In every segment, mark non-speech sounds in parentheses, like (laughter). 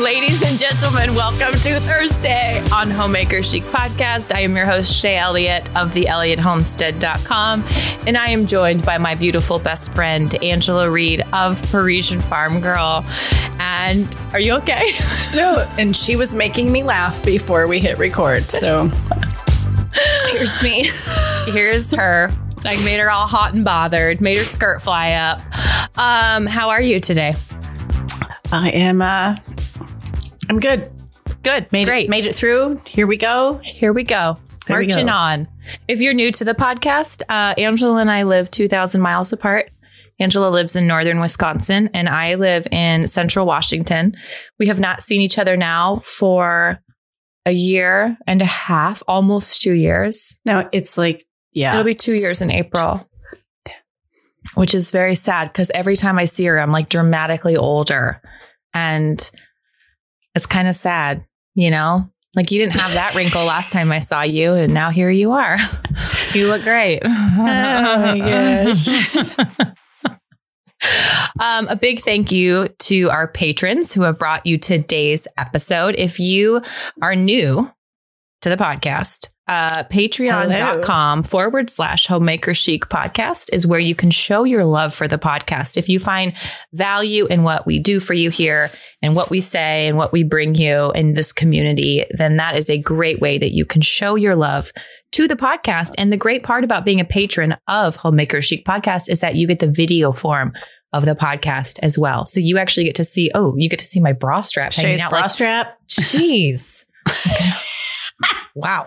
Ladies and gentlemen, welcome to Thursday on Homemaker Chic Podcast. I am your host, Shaye Elliott of the ElliottHomestead.com, and I am joined by my beautiful best friend, Angela Reed of Parisian Farm Girl. And are you okay? (laughs) No, and she was making me laugh before we hit record. So here's me. Here's her. I made her all hot and bothered, made her skirt fly up. Um, how are you today? I am uh I'm good. Good. Made Great. it made it through. Here we go. Here we go. There we Marching go. on. If you're new to the podcast, uh, Angela and I live 2,000 miles apart. Angela lives in northern Wisconsin and I live in central Washington. We have not seen each other now for a year and a half, almost two years. No, it's like yeah. It'll be two years in April, which is very sad because every time I see her, I'm like dramatically older. And it's kind of sad, you know? Like you didn't have that wrinkle last (laughs) time I saw you, and now here you are. (laughs) You look great. my gosh. (laughs) um, a big thank you to our patrons who have brought you today's episode. If you are new to the podcast, uh, patreon.com forward slash homemaker chic podcast is where you can show your love for the podcast. If you find value in what we do for you here and what we say and what we bring you in this community, then that is a great way that you can show your love to the podcast. And the great part about being a patron of Homemaker Chic Podcast is that you get the video form of the podcast as well. So you actually get to see, oh, you get to see my bra strap hanging Shaye's out. bra like, strap. Jeez. (laughs) wow.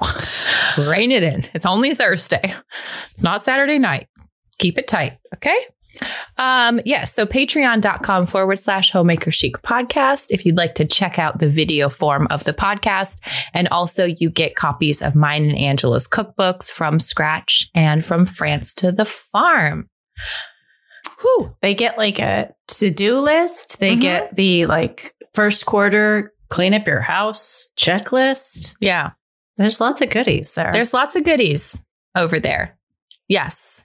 Rein it in. It's only Thursday. It's not Saturday night. Keep it tight. Okay. Um, yes. so patreon.com forward slash homemaker chic podcast. If you'd like to check out the video form of the podcast. And also you get copies of mine and Angela's cookbooks from scratch and from France to the farm. Whew. They get like a to-do list. They Mhm. get the like first quarter clean up your house checklist. Yeah. There's lots of goodies there. There's lots of goodies over there. Yes.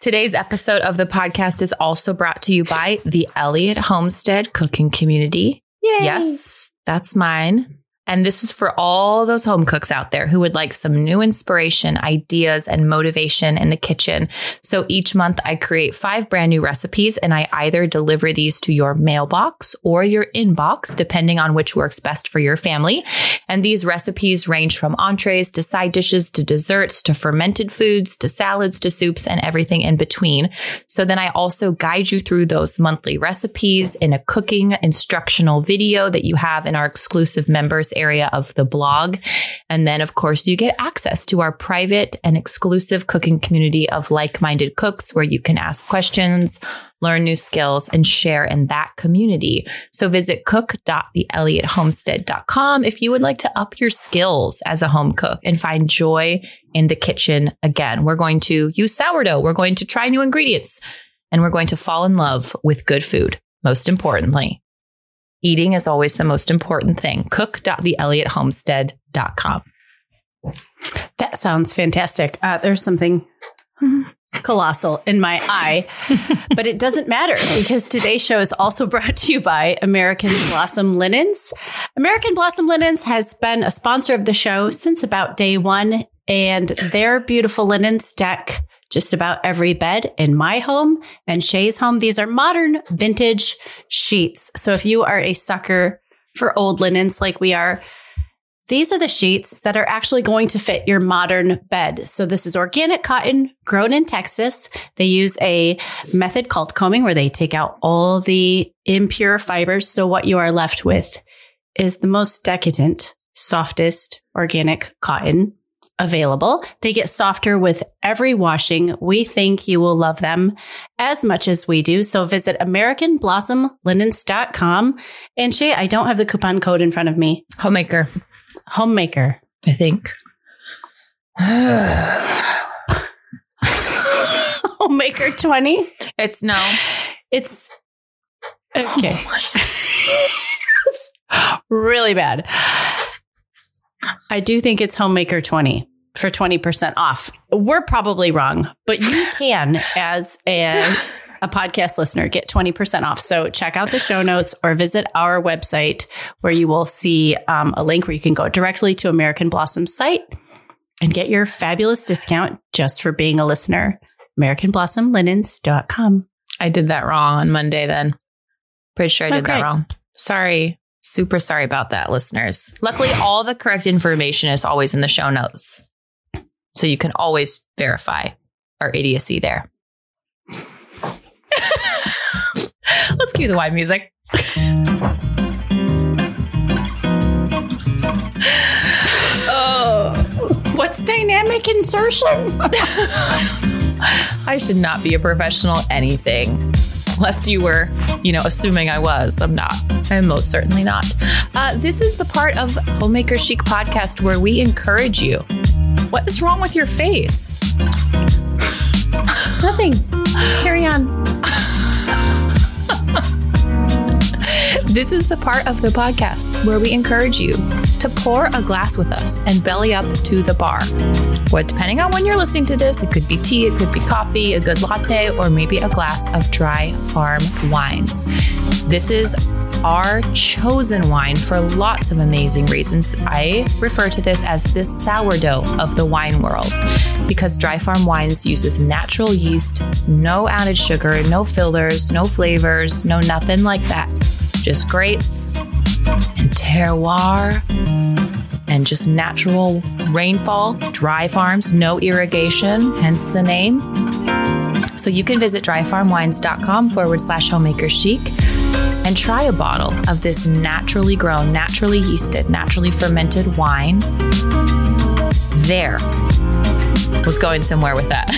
Today's episode of the podcast is also brought to you by the Elliott Homestead Cooking Community. Yay. Yes, that's mine. And this is for all those home cooks out there who would like some new inspiration, ideas, and motivation in the kitchen. So each month I create five brand new recipes and I either deliver these to your mailbox or your inbox, depending on which works best for your family. And these recipes range from entrees to side dishes to desserts to fermented foods to salads to soups and everything in between. So then I also guide you through those monthly recipes in a cooking instructional video that you have in our exclusive members area of the blog. And then, of course, you get access to our private and exclusive cooking community of like minded cooks where you can ask questions, learn new skills, and share in that community. So visit cook.theelliottHomestead.com if you would like to up your skills as a home cook and find joy in the kitchen again. We're going to use sourdough. We're going to try new ingredients and we're going to fall in love with good food. Most importantly, eating is always the most important thing. Cook.theelliottHomestead.com. That sounds fantastic. Uh, there's something (laughs) colossal in my eye, (laughs) but it doesn't matter because today's show is also brought to you by American Blossom Linens. American Blossom Linens has been a sponsor of the show since about day one, and their beautiful linens deck just about every bed in my home and Shaye's home. These are modern vintage sheets. So if you are a sucker for old linens like we are, these are the sheets that are actually going to fit your modern bed. So this is organic cotton grown in Texas. They use a method called combing where they take out all the impure fibers. So what you are left with is the most decadent, softest organic cotton available. They get softer with every washing. We think you will love them as much as we do. So visit AmericanBlossomLinens.com. And Shaye, I don't have the coupon code in front of me. Homemaker, Homemaker. I think. (sighs) Homemaker 20. It's no. It's okay. It's (laughs) really bad. I do think it's Homemaker 20 for 20% off. We're probably wrong, but you (laughs) can as a a podcast listener get 20% off. So check out the show notes or visit our website where you will see um, a link where you can go directly to American Blossom's site and get your fabulous discount just for being a listener. AmericanBlossomLinens.com. I did that wrong on Monday then. Pretty sure I did that wrong. Sorry. Super sorry about that, listeners. Luckily, all the correct information is always in the show notes. So you can always verify our idiocy there. (laughs) Let's cue the wine music. oh, What's dynamic insertion? (laughs) I should not be a professional anything. Lest you were, you know, assuming I was. I'm not. I'm most certainly not. Uh, this is the part of Homemaker Chic podcast where we encourage you. What is wrong with your face? (laughs) Nothing. Carry on. (laughs) This is the part of the podcast where we encourage you to pour a glass with us and belly up to the bar. Or depending on when you're listening to this, it could be tea, it could be coffee, a good latte, or maybe a glass of dry farm wines. This is our chosen wine for lots of amazing reasons. I refer to this as the sourdough of the wine world because Dry Farm Wines uses natural yeast, no added sugar, no fillers, no flavors, no nothing like that. Just grapes and terroir and just natural rainfall, dry farms, no irrigation, hence the name. So you can visit dryfarmwines.com forward slash homemaker chic and try a bottle of this naturally grown, naturally yeasted, naturally fermented wine. There was going somewhere with that.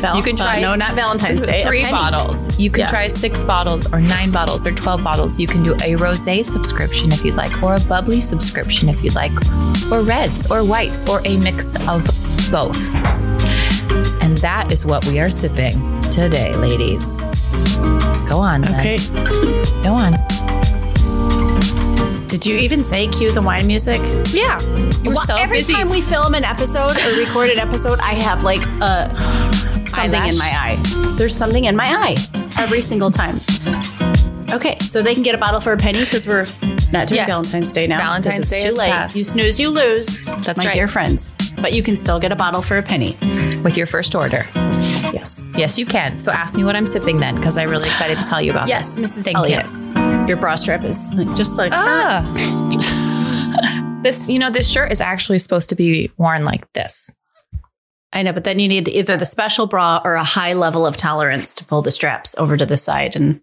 Val- (laughs) You can try- uh, no, not Valentine's (laughs) Day. Three bottles. You can Yeah. try six bottles or nine bottles or 12 bottles. You can do a rosé subscription if you'd like, or a bubbly subscription if you'd like, or reds or whites or a mix of both. And that is what we are sipping today, ladies. Go on. then. Okay. Go on. Did you even say cue the wine music? Yeah. You were Well, so every busy. time we film an episode or record an episode, I have like a something Eyelash? in my eye. There's something in my eye every single time. Okay, so they can get a bottle for a penny because we're not doing Yes. Valentine's Day now. Valentine's This is Day too is late. past. You snooze, you lose. That's my right. dear friends. But you can still get a bottle for a penny. with your first order. Yes. Yes, you can. So ask me what I'm sipping then, because I'm really excited to tell you about Yes, this. Mrs. Thank Elliott. you. Your bra strap is like, just like Ah. (laughs) this, you know, this shirt is actually supposed to be worn like this. I know, but then you need either the special bra or a high level of tolerance to pull the straps over to the side, and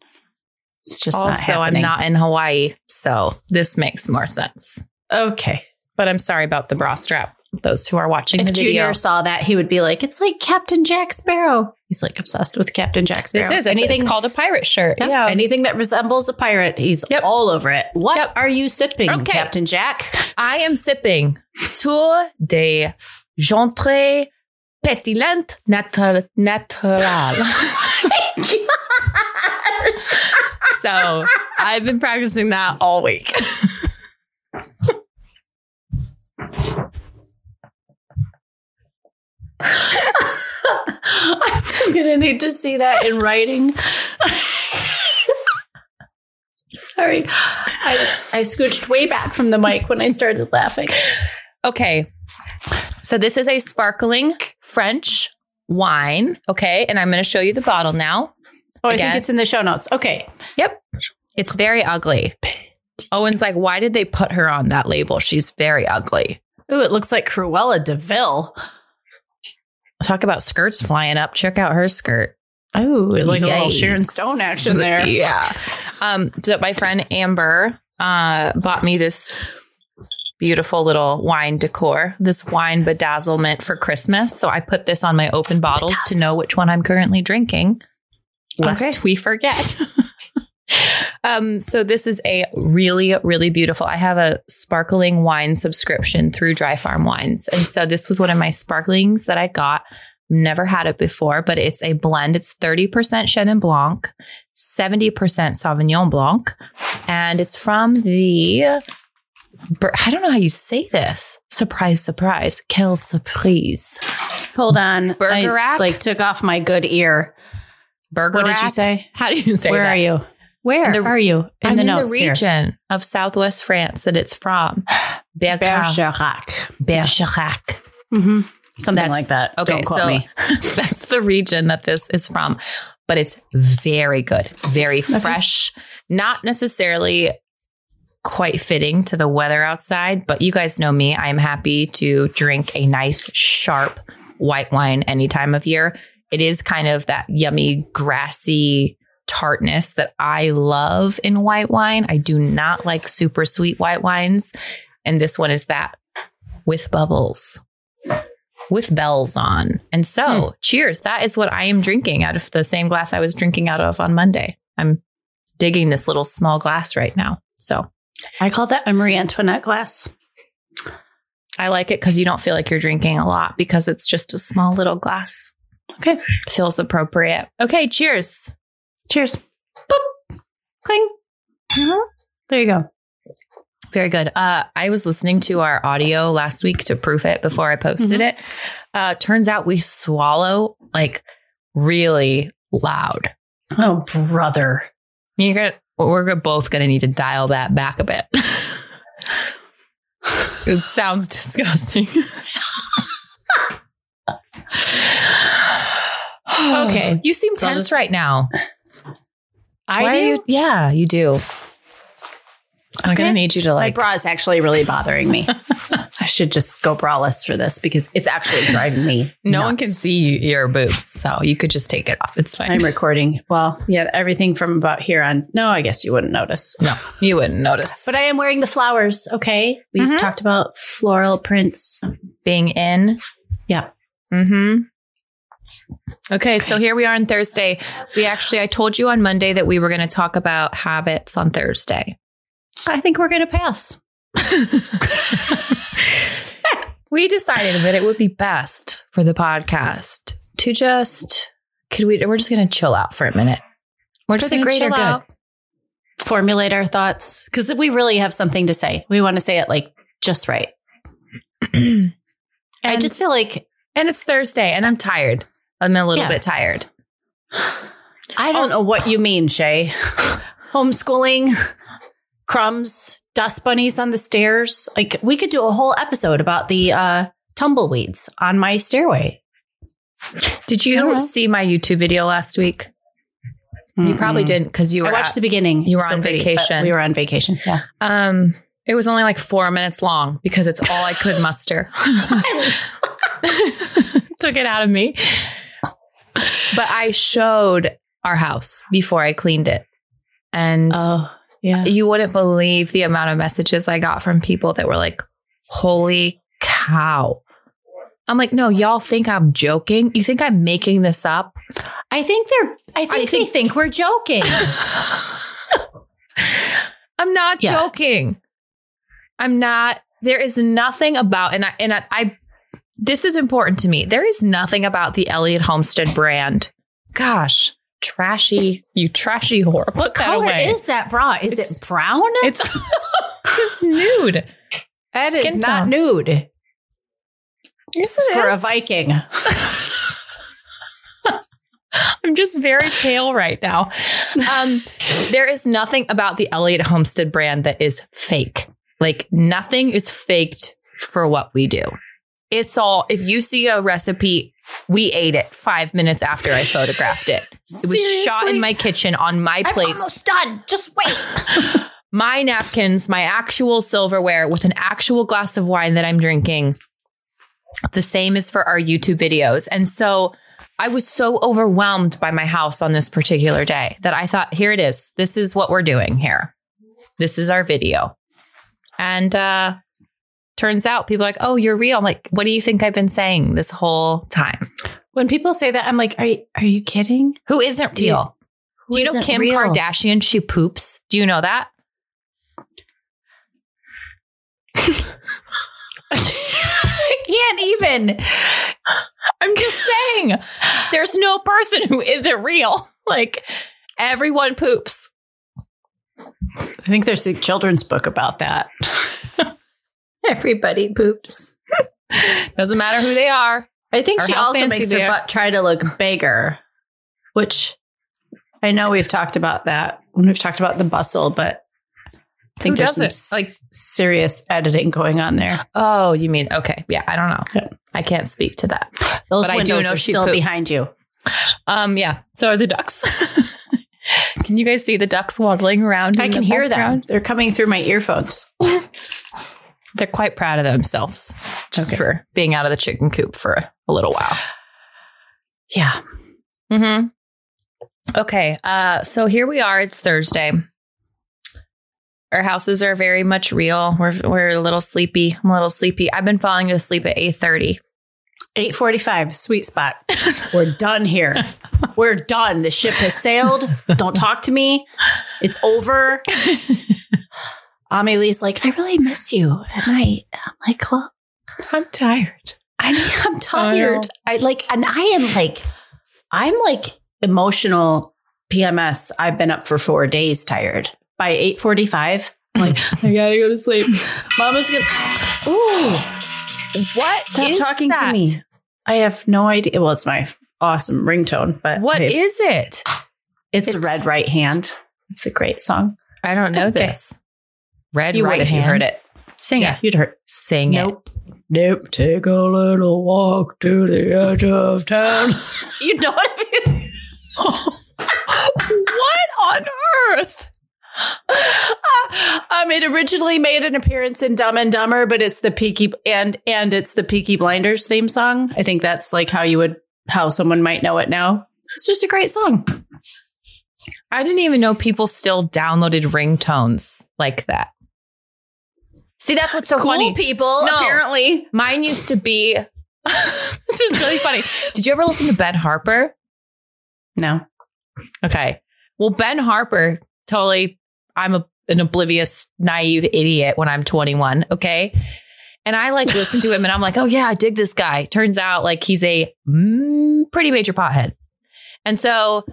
it's just not also, I'm not in Hawaii, so this makes more sense. okay. But I'm sorry about the bra strap. Those who are watching If the video, Junior saw that, he would be like, "It's like Captain Jack Sparrow." He's like obsessed with Captain Jack Sparrow. this is anything anything called a pirate shirt. yeah, Yeah, anything that resembles a pirate. He's Yep. all over it. What Yep. are you sipping, Okay. Captain Jack? I am sipping Tour de Jontre Pétillant Nat- Natural. (laughs) so I've been practicing that all week. (laughs) I'm gonna need to see that in writing. Sorry, I, I scooched way back from the mic when I started laughing. Okay. So this is a sparkling French wine. Okay. And I'm going to show you the bottle now. Oh, I Again? think it's in the show notes. Okay. Yep. It's very ugly. Owen's like, why did they put her on that label? She's very ugly. Ooh, it looks like Cruella de Vil. Talk about skirts flying up. Check out her skirt. Oh, like a little Sharon Stone action there. (laughs) Yeah. Um, so my friend Amber uh, bought me this beautiful little wine decor, this wine bedazzlement for Christmas. So I put this on my open bottles to know which one I'm currently drinking, lest Okay. we forget. (laughs) (laughs) um, so this is a really, really beautiful. I have a sparkling wine subscription through Dry Farm Wines. And so this was one of my sparklings that I got. Never had it before, but it's a blend. It's 30% Chenin Blanc, 70% Sauvignon Blanc, and it's from the I don't know how you say this. Surprise, surprise. Quelle surprise. Hold on. Bergerac? I like took off my good ear. Burger What did you say? How do you say Where that? are you? Where The- are you? In I'm the in the here. region of Southwest France that it's from. Bergerac. Bergerac. Mm-hmm. Something like that. Okay, so me. (laughs) (laughs) that's the region that this is from, but it's very good, very fresh, not necessarily quite fitting to the weather outside, but you guys know me. I'm happy to drink a nice, sharp white wine any time of year. It is kind of that yummy, grassy tartness that I love in white wine. I do not like super sweet white wines. And this one is that with bubbles with bells on. And so, hmm. cheers. That is what I am drinking out of the same glass I was drinking out of on Monday. I'm digging this little small glass right now. So, I call that a Marie Antoinette glass. I like it because you don't feel like you're drinking a lot because it's just a small little glass. Okay. Feels appropriate. Okay, cheers. Cheers. Boop. Cling. There you go. Very good. Uh, I was listening to our audio last week to proof it before I posted it. Uh, turns out we swallow like really loud. Oh, brother. You're gonna, we're both going to need to dial that back a bit. (laughs) it sounds disgusting. (laughs) (sighs) Okay. You seem So tense just- right now. I Why do. you- yeah, you do. I'm Okay. to need you to My like. bra is actually really bothering me. (laughs) I should just go braless for this because it's actually driving me. no one can see your boobs, so you could just take it off. It's fine. I'm recording. Well, yeah, everything from about here on. No, I guess you wouldn't notice. no, you wouldn't notice. But I am wearing the flowers. Okay, we Mhm. talked about floral prints. being in. Yeah. Mm-hmm. Okay, so here we are on Thursday. We actually, I told you on Monday that we were going to talk about habits on Thursday. I think we're going to pass. (laughs) we decided that it would be best for the podcast to just could we we're just going to chill out for a minute. We're For just the going to greater chill good. out. Formulate our thoughts because we really have something to say. We want to say it like just right. (clears throat) I just feel like And it's Thursday and I'm tired. I'm a little Yeah. bit tired. I don't know what you mean, Shaye. (laughs) Homeschooling, crumbs, dust bunnies on the stairs. Like we could do a whole episode about the uh, tumbleweeds on my stairway. Did you see my YouTube video last week? You probably didn't because you were I watched at- the beginning. you were So on pretty, vacation. We were on vacation. Yeah. Um, it was only like four minutes long because it's all I could (laughs) muster. (laughs) Took it out of me. But I showed our house before I cleaned it. And Oh, yeah. you wouldn't believe the amount of messages I got from people that were like, holy cow. I'm like, no, y'all think I'm joking? You think I'm making this up? I think they're. I think, think- they think we're joking. (laughs) I'm not Yeah. joking. I'm not. There is nothing about, and I, and I, I, this is important to me. There is nothing about the Elliott Homestead brand. Gosh, trashy, you trashy whore. What color away. is that bra? Is It's- it brown? (laughs) it's it's nude. that is skin not tone. nude. Yes, It's it for a. Viking. (laughs) I'm just very pale right now. Um, there is nothing about the Elliott Homestead brand that is fake. Like nothing is faked for what we do. It's all, if you see a recipe, we ate it five minutes after I photographed it. It was shot in my kitchen on my I'm plates, almost done. Just wait. (laughs) my napkins, my actual silverware with an actual glass of wine that I'm drinking. The same is for our YouTube videos. And so I was so overwhelmed by my house on this particular day that I thought, here it is. This is what we're doing here. This is our video. And uh turns out people are like, oh, you're real. I'm like, what do you think I've been saying this whole time? When people say that, I'm like, are you, are you kidding? Who isn't Do you- real? Who do you know Kim real? Kardashian? She poops. Do you know that? I (laughs) can't even. I'm just saying, there's no person who isn't real. (laughs) Like everyone poops. I think there's a children's book about that. Everybody poops. Doesn't matter who they are. I think she also makes her are. butt try to look bigger, which I know we've talked about that when we've talked about the bustle, but I think there's some like serious editing going on there. Oh, you mean okay? Yeah, I don't know. Yeah. I can't speak to that. Those But I do windows know are still poops. behind you. Um, yeah. So are the ducks. (laughs) can you guys see the ducks waddling around? I can the hear them. They're coming through my earphones. (laughs) They're quite proud of themselves just Okay. for being out of the chicken coop for a, a little while. Yeah. Mm-hmm. Okay. Uh, so here we are. It's Thursday. Our houses are very much real. We're we're a little sleepy. I'm a little sleepy. I've been falling asleep at eight thirty. 845, sweet spot. (laughs) We're done here. We're done. The ship has sailed. Don't talk to me. It's over. (laughs) Amelie's like, I really miss you at night. I'm like, well, I'm tired. I know (laughs) I'm tired. I like, and I am like, I'm like emotional PMS. I've been up for four days tired. By 845, I'm like, (laughs) I gotta go to sleep. Mama's gonna, ooh, What stop talking that? to me. I have no idea. Well, it's my awesome ringtone, but What I is it? It's, it's- Red Right Hand. It's a great song. I don't know Okay. this. Red You right would hand. you heard it. Sing yeah, it. you'd heard. It. Sing it. Nope. Nope. Take a little walk to the edge of town. (laughs) you know what I mean? (laughs) what on earth? um, it originally made an appearance in Dumb and Dumber, but it's the Peaky and and it's the Peaky Blinders theme song. I think that's like how you would how someone might know it now. It's just a great song. I didn't even know people still downloaded ringtones like that. See, that's what's so cool funny. people, No. apparently. Mine used to be. (laughs) this is really funny. Did you ever listen to Ben Harper? No. Okay. Well, Ben Harper, totally. I'm a, an oblivious, naive idiot when I'm 21. Okay. And I like listen to him and I'm like, oh, yeah, I dig this guy. Turns out like he's a mm, pretty major pothead. And so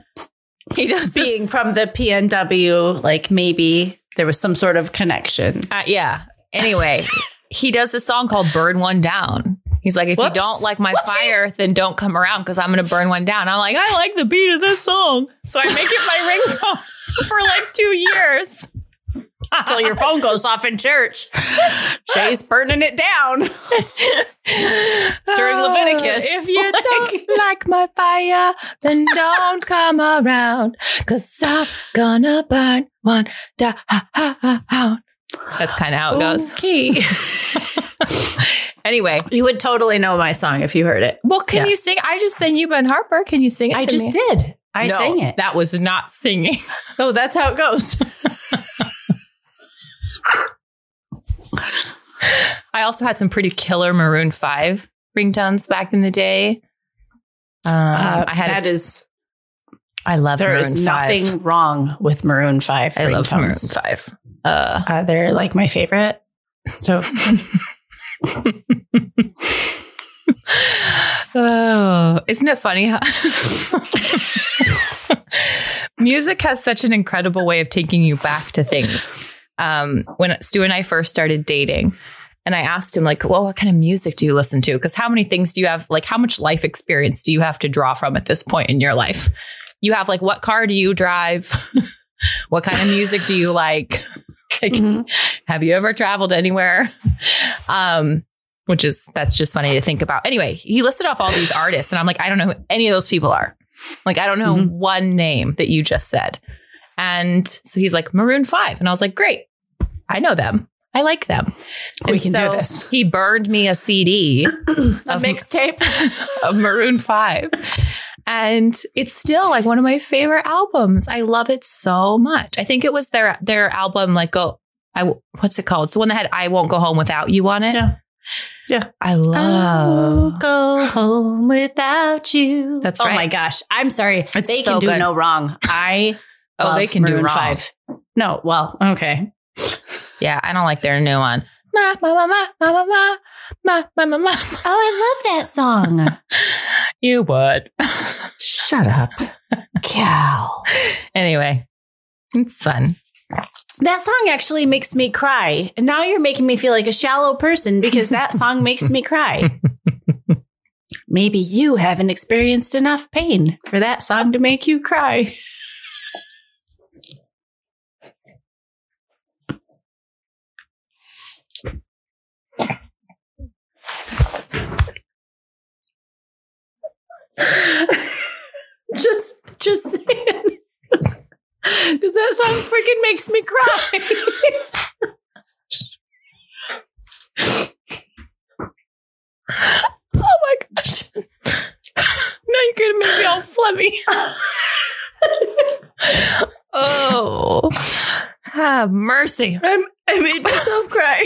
he does Being this. from the PNW, like maybe there was some sort of connection. Uh, yeah. Anyway, he does this song called Burn One Down. He's like, if Whoops. you don't like my Whoopsie. fire, then don't come around because I'm going to burn one down. I'm like, I like the beat of this song. So I make it my ringtone (laughs) for like two years. Until your phone goes off in church. Shaye's burning it down. During Leviticus. If you (laughs) Like- don't like my fire, then don't come around because I'm gonna burn one down. That's kind of how it goes. Okay. (laughs) Anyway, you would totally know my song if you heard it. well, can Yeah. you sing? I just sang you Ben Harper. Can you sing it? I just me? did. I No, sang it. That was not singing. (laughs) oh, that's how it goes. (laughs) I also had some pretty killer Maroon Five ringtones back in the day. Um, Uh, I had. that that is I love there Maroon is 5. nothing wrong with Maroon Five. I love Maroon. Five. Uh, Uh, they're like my favorite. So (laughs) oh, isn't it funny how (laughs) music has such an incredible way of taking you back to things? Um, when Stu and I first started dating, and I asked him, like, well, what kind of music do you listen to? Because how many things do you have? Like, how much life experience do you have to draw from at this point in your life? You have, like, what car do you drive? (laughs) what kind of music do you like? (laughs) Like, Mhm. have you ever traveled anywhere? (laughs) Um, which is that's just funny to think about. Anyway, he listed off all these artists, and I'm like, I don't know who any of those people are. Like, I don't know Mhm. one name that you just said. And so he's like, Maroon Five, and I was like, great, I know them. I like them. We And can do this. He burned me a CD (clears throat) a mixtape. (laughs) of Maroon 5. And it's still like one of my favorite albums. I love it so much. I think it was their their album like go I what's it called? It's the one that had I won't go home without you on it. Yeah. Yeah. I love go home without you. That's oh right. oh my gosh. I'm sorry. It's they so can do good. no wrong. I (laughs) Oh, they can do Maroon wrong. Five. No, well, okay. Yeah, I don't like their new one. Ma ma ma ma ma ma ma ma ma ma ma. Oh, I love that song. (laughs) You would. Shut up, Cal. anyway, it's fun. That song actually makes me cry. And now you're making me feel like a shallow person because that song makes me cry. (laughs) Maybe you haven't experienced enough pain for that song to make you cry. (laughs) just just saying. (laughs) Because that song freaking makes me cry. (laughs) oh my gosh. Now you're gonna make me all flummy. oh. Have mercy. I'm, I made myself cry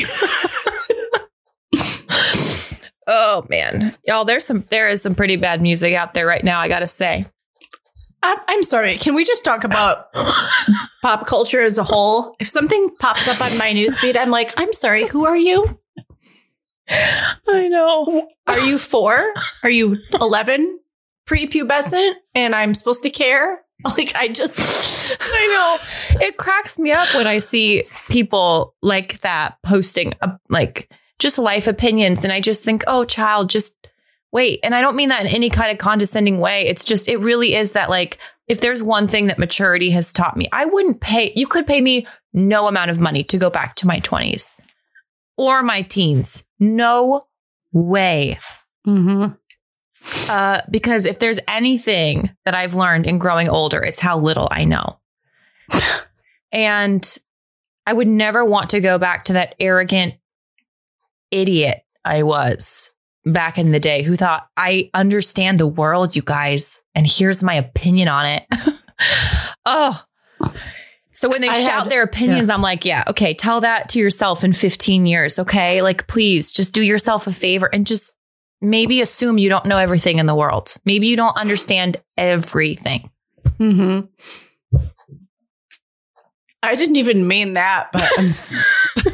oh man, y'all, there's some there is some pretty bad music out there right now. I gotta say. I'm, I'm sorry. Can we just talk about (laughs) pop culture as a whole? If something pops up on my newsfeed, I'm like, I'm sorry. Who are you? I know. Are you four? Are you 11? Prepubescent? And I'm supposed to care? (laughs) Like, I just. I know. It cracks me up when I see people like that posting uh, like just life opinions. And I just think, oh, child, just wait. And I don't mean that in any kind of condescending way. It's just, it really is that like, if there's one thing that maturity has taught me, I wouldn't pay, you could pay me no amount of money to go back to my 20s or my teens. No way. Mm-hmm. Uh, because if there's anything that I've learned in growing older, it's how little I know. (laughs) and I would never want to go back to that arrogant idiot I was back in the day who thought, I understand the world, you guys, and here's my opinion on it. (laughs) oh. So when they I shout had- their opinions, I'm like, yeah, okay, tell that to yourself in 15 years, okay? Like, please just do yourself a favor and just maybe assume you don't know everything in the world. Maybe you don't understand everything. Mm-hmm. I didn't even mean that, but I'm, (laughs)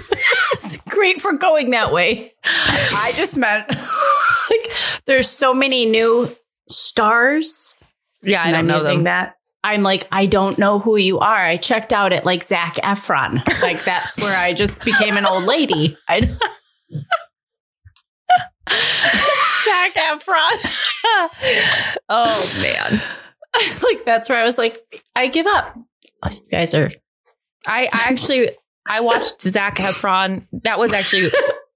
it's great for going that way. I just meant (laughs) like there's so many new stars. Yeah, I don't I'm know using them. that. I'm like, I don't know who you are. I checked out at like Zac Efron. (laughs) Like that's where I just became an old lady. I (laughs) Zac Efron. oh man, like that's where I was like, I give up. You guys are I, I actually I watched Zac Efron. That was actually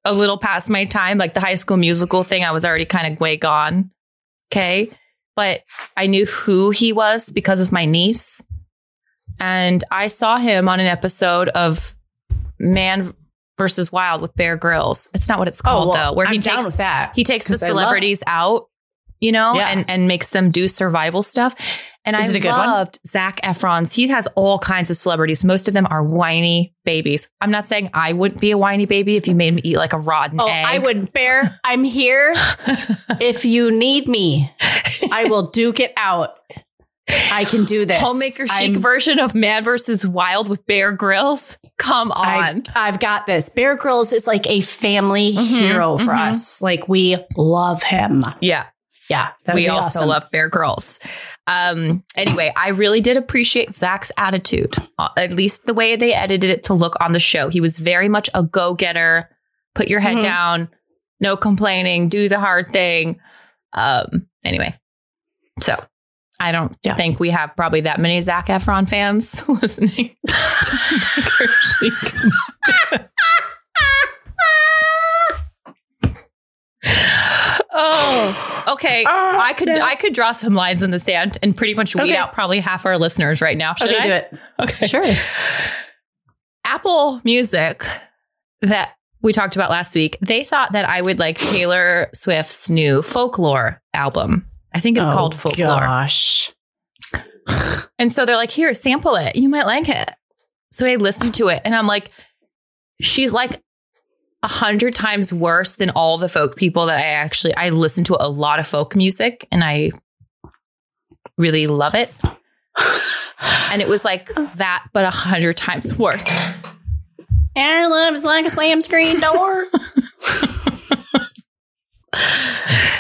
a little past my time. Like the High School Musical thing, I was already kind of way gone. Okay, but I knew who he was because of my niece, and I saw him on an episode of Man versus Wild with Bear Grylls. It's not what it's oh, called Oh, well, though. Where I'm he takes that. he takes the I love- celebrities out, you know, Yeah. and and makes them do survival stuff. And Is I good one? loved Zac Efron's. He has all kinds of celebrities. Most of them are whiny babies. I'm not saying I wouldn't be a whiny baby if you made me eat like a rotten Oh, egg. I wouldn't bear. I'm here. (laughs) if you need me, I will duke it out. I can do this. Homemaker chic I'm- version of Man versus Wild with Bear Grylls. Come on. I've got this. Bear Grylls is like a family Mhm, hero for mhm. us. Like we love him. yeah. Yeah, we also awesome. love Bear Grylls. Um, anyway, I really did appreciate Zac's attitude, uh, at least the way they edited it to look on the show. He was very much a go getter, put your head Mhm. down, no complaining, do the hard thing. Um, anyway, so I don't Yeah. think we have probably that many Zac Efron fans (laughs) listening. (laughs) to Homemaker Chic. Oh, okay. Oh, I could I could draw some lines in the sand and pretty much weed Okay. out probably half our listeners right now. Should okay, I? do it. Okay. Sure. Apple Music that we talked about last week, they thought that I would like Taylor Swift's new folklore album. I think it's Oh, called Folklore. Gosh. And so they're like, here, sample it. You might like it. So I listened to it and I'm like, she's like a hundred times worse than all the folk people that I actually I listen to a lot of folk music and I really love it. And it was like that, but a hundred times worse. Air love is like a slam screen door. (laughs)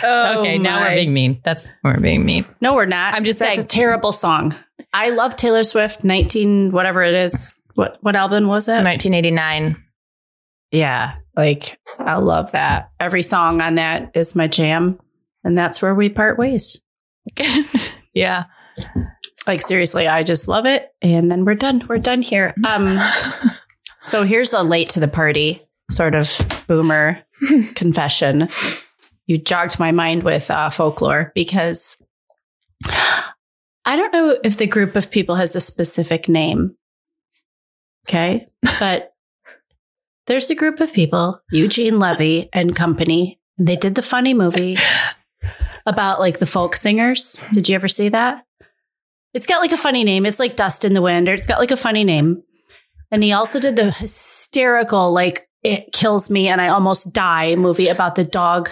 Oh, okay, now we're being mean. That's we're being mean. No, we're not. I'm just That's saying- a terrible song. I love Taylor Swift. Nineteen, whatever it is. What what album was it? 1989. Yeah, like I love that. Every song on that is my jam, and that's where we part ways. (laughs) yeah. Like seriously, I just love it, and then we're done. We're done here. Um, (laughs) so here's a late to the party sort of boomer (laughs) confession. You jogged my mind with uh, folklore because I don't know if the group of people has a specific name, Okay. But there's a group of people, Eugene Levy and company. and They did the funny movie about like the folk singers. Did you ever see that? It's got like a funny name. It's like Dust in the Wind, or it's got like a funny name. And he also did the hysterical, like, it kills me and I almost die movie about the dog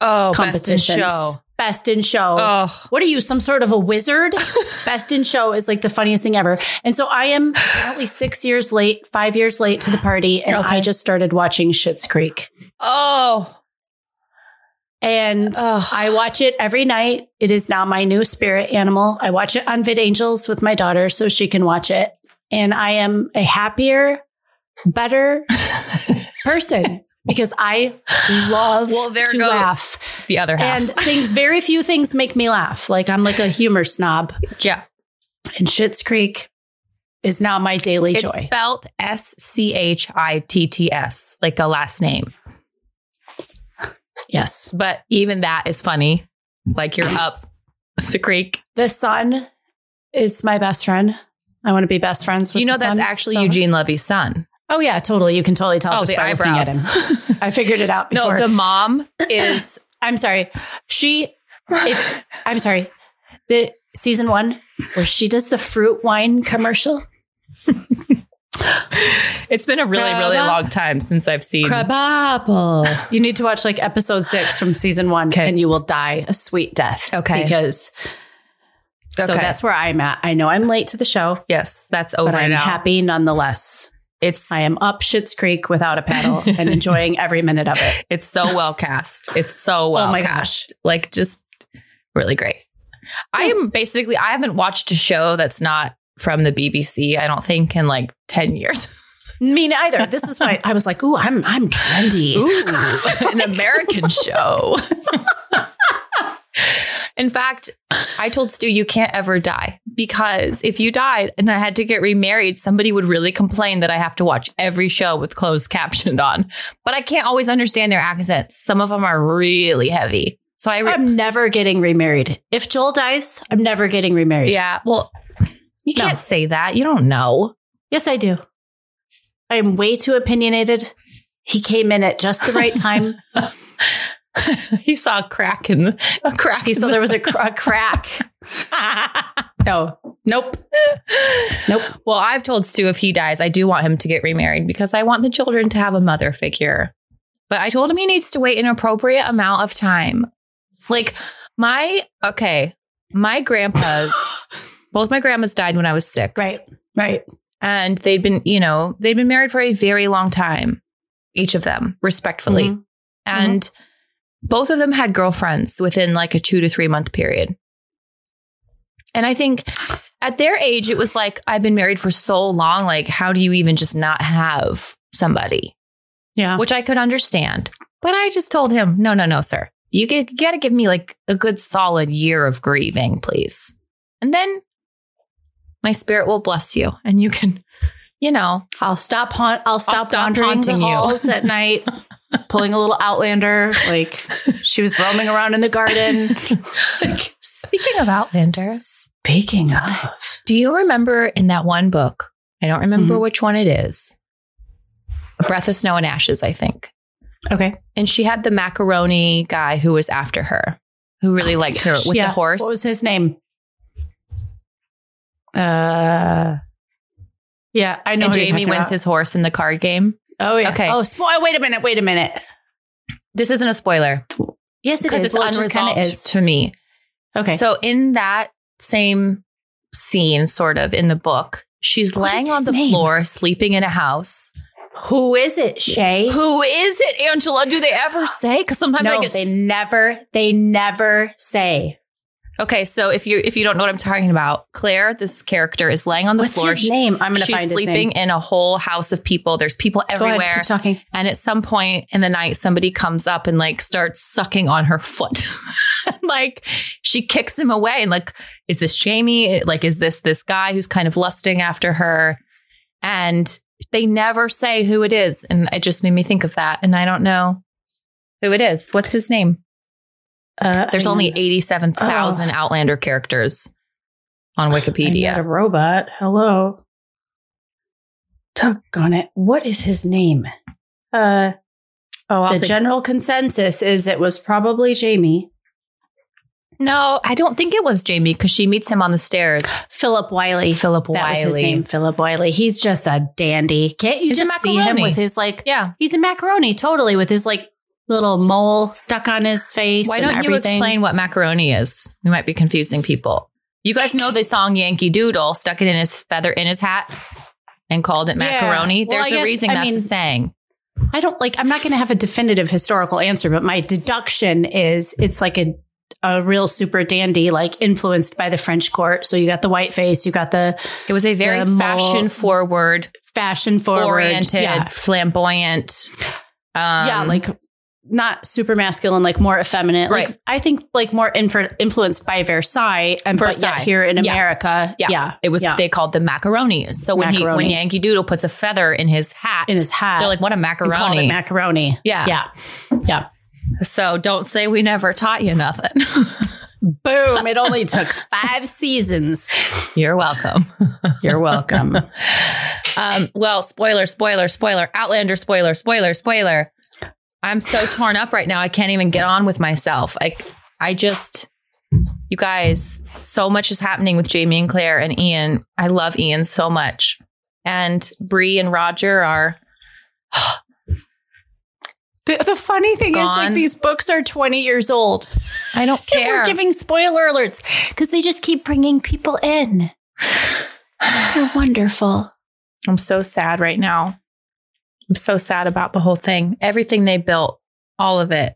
Oh, best show. Best in show. Oh, What are you, some sort of a wizard? (laughs) Best in show is like the funniest thing ever. And so I am apparently six years late, five years late to the party, and Okay. I just started watching Schitt's Creek. oh, And oh. I watch it every night. It is now my new spirit animal. I watch it on VidAngels with my daughter so she can watch it. And I am a happier, better (laughs) person because I love Well, there to laugh. the other half. And things, very few things make me laugh. Like I'm like a humor snob. yeah, And Schitt's Creek is now my daily it's joy. spelled S C H I T T S, like a last name. Yes. But even that is funny. Like you're up the creek. The sun is my best friend. I want to be best friends with You know that's sun, actually so- Eugene Levy's son. Oh yeah, totally. You can totally tell Oh, just by eyebrows. looking at him. (laughs) I figured it out No, before. the mom is (laughs) I'm sorry. She, if, I'm sorry. The season one where she does the fruit wine commercial. (laughs) It's been a really, really long time since I've seen. Crab apple. You need to watch like episode six from season one, Okay. and you will die a sweet death. Okay. because so Okay. that's where I'm at. I know I'm late to the show, Yes, that's over but I'm now. happy nonetheless. It's I am up Schitt's Creek without a paddle and (laughs) enjoying every minute of it. it's so well (laughs) cast. It's so oh well Oh my cast. Like just really great. I am basically I haven't watched a show that's not from the BBC. I don't think in like ten years. (laughs) Me neither. This is why I was like, "Ooh, I'm I'm trendy." Ooh, oh an American show. In fact, I told Stu you can't ever die because if you died and I had to get remarried, somebody would really complain that I have to watch every show with closed (laughs) captioned on. But I can't always understand their accents. Some of them are really heavy. So I, re- I'm never getting remarried. If Joel dies, I'm never getting remarried. yeah, well, you can't say that. You don't know. Yes, I do. I am way too opinionated. He came in at just the right time. (laughs) (laughs) he saw a crack in the, a crack. He saw there was a, cr- a (laughs) crack. No, nope. Nope. Well, I've told Stu if he dies, I do want him to get remarried because I want the children to have a mother figure. But I told him he needs to wait an appropriate amount of time. Like my okay, my grandpas, (laughs) both my grandmas died when I was six, Right. Right. And they'd been, you know, they'd been married for a very long time, each of them, respectfully, Mhm. and both of them had girlfriends within like a two to three month period. And I think at their age, it was like, I've been married for so long. Like, how do you even just not have somebody? Yeah. Which I could understand. But I just told him, no, no, no, sir. You get, got to give me like a good solid year of grieving, please. And then my spirit will bless you and you can, you know, I'll stop haunt. I'll stop, stop wandering haunting the you. halls at (laughs) night, pulling a little Outlander. Like she was roaming around in the garden. like, speaking of Outlander, speaking of, do you remember in that one book? I don't remember Mhm. which one it is. A Breath of Snow and Ashes, I think. okay, And she had the macaroni guy who was after her, who really Oh liked her with yeah. the horse. What was his name? Uh, yeah, I know. and Jamie wins about. his horse in the card game. Oh yeah. Okay. Oh, spo- oh, wait a minute. Wait a minute. This isn't a spoiler Yes, it is. it's Well, unresolved kinda is. to me. Okay. So in that same scene, sort of in the book, she's What laying on the name? floor, sleeping in a house. who is it, Shaye? Who is it, Angela? Do they ever say? Because sometimes I no, get they never. They never say. Okay, so if you if you don't know what I'm talking about, Claire, this character is laying on the What's floor. his name? I'm going to find his sleeping in a whole house of people. There's people Go ahead. everywhere. Keep talking. And at some point in the night, somebody comes up and like starts sucking on her foot. (laughs) like she kicks him away and like, is this Jamie? Like, is this this guy who's kind of lusting after her? And they never say who it is. And it just made me think of that. And I don't know who it is. What's his name? Uh, There's hang only on. 87,000 Outlander characters on I'm a robot. Hello. Tuck on it. What is his name? Uh, Oh, the general consensus is it was probably Jamie. no, I don't think it was Jamie because she meets him on the stairs. Philip Wylie. Philip Wylie. That was his name, Philip Wylie. He's just a dandy. Can't you He's just see him with his like? Yeah. He's a macaroni, totally, with his like little mole stuck on his face. Why don't you explain what macaroni is? We might be confusing people. You guys know the song Yankee Doodle, stuck it in his feather in his hat and called it Yeah. macaroni. Well, There's I a guess- reason I that's a saying. I don't like. I'm not going to have a definitive historical answer, but my deduction is it's like a a real super dandy, like influenced by the French court. So you got the white face, you got the It was a very fashion forward, fashion forward, oriented, yeah, flamboyant. Um, yeah, like not super masculine, like more effeminate. Right. Like I think like more influ- influenced by Versailles, and but Versailles. yet here in America, Yeah. yeah, it was yeah. they called the macaroni. So when he when Yankee Doodle puts a feather in his hat, in his hat. they're like, "What a called it macaroni!" macaroni. Yeah. yeah, yeah. so don't say we never taught you nothing. (laughs) Boom! It only took five seasons. You're welcome. (laughs) You're welcome. Um, well, spoiler, spoiler, spoiler, Outlander, spoiler, spoiler, spoiler. I'm so torn up right now. I can't even get on with myself. Like, I just, you guys, so much is happening with Jamie and Claire and Ian. I love Ian so much. And Bree and Roger are, (sighs) The, the funny thing is, like, these books are 20 years old. I don't care. We're giving spoiler alerts because they just keep bringing people in. (sighs) They're wonderful. I'm so sad right now. I'm so sad about the whole thing. Everything they built, all of it,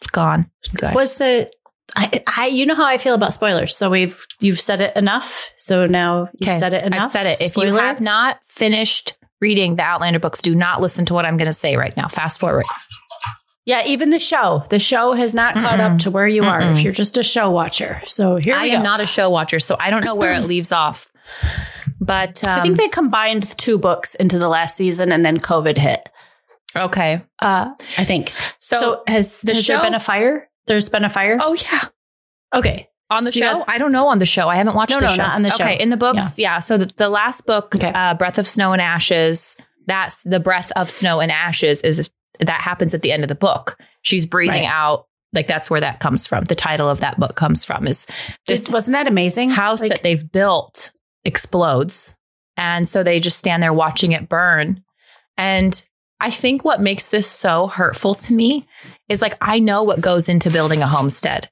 it's gone. Guys. Was the I, I you know how I feel about spoilers. So we've you've said it enough. So now you've Okay, said it enough. I've said it. If you have not finished reading the Outlander books, do not listen to what I'm going to say right now. Fast forward. yeah, even the show, the show has not caught Mm-mm. up to where you are. Mm-mm. If you're just a show watcher, so here I am go. not a show watcher, so I don't know where it (laughs) leaves off. But um, I think they combined two books into the last season, and then COVID hit. okay. Uh, I think So, so. has the has show- there been a fire? There's been a fire. oh yeah, okay. on the So show. I don't know on the show. I haven't watched No, the no, show. not on the show. Okay, in the books, yeah. So the, the last book, Okay. uh, Breath of Snow and Ashes. That's the breath of snow and ashes. Is that happens at the end of the book? She's breathing Right. out. Like that's where that comes from. The title of that book comes from is this Just, wasn't that amazing? house Like, that they've built explodes. And so they just stand there watching it burn. And I think what makes this so hurtful to me is like, I know what goes into building a homestead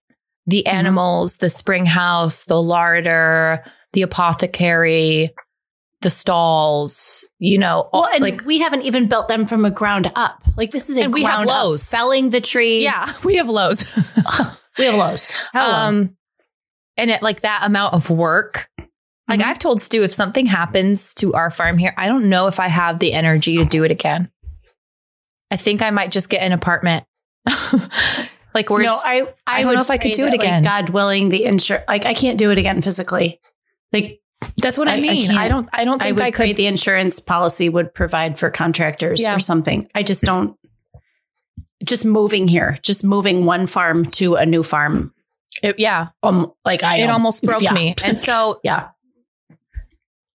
the Mhm. animals, the spring house, the larder, the apothecary, the stalls, you know, all- Well, and like, we haven't even built them from a ground up. Like this is a And we have up. Felling the trees. yeah, (laughs) we have lows. (laughs) we have. Hello. Um, and it like that amount of work. Like Mhm. I've told Stu, if something happens to our farm here, I don't know if I have the energy to do it again. I think I might just get an apartment. (laughs) like we're no, just- I, I, I don't know if I could do it that, like, again. God willing, the insurance. Like I can't do it again physically. Like that's what I, I- I mean. can't- I, don't. I don't I think would I, could. the insurance policy would provide for contractors Yeah. or something. I just don't. Just moving here, just moving one farm to a new farm. it- yeah, Um, like I, it um, almost broke yeah. me. And so (laughs) yeah,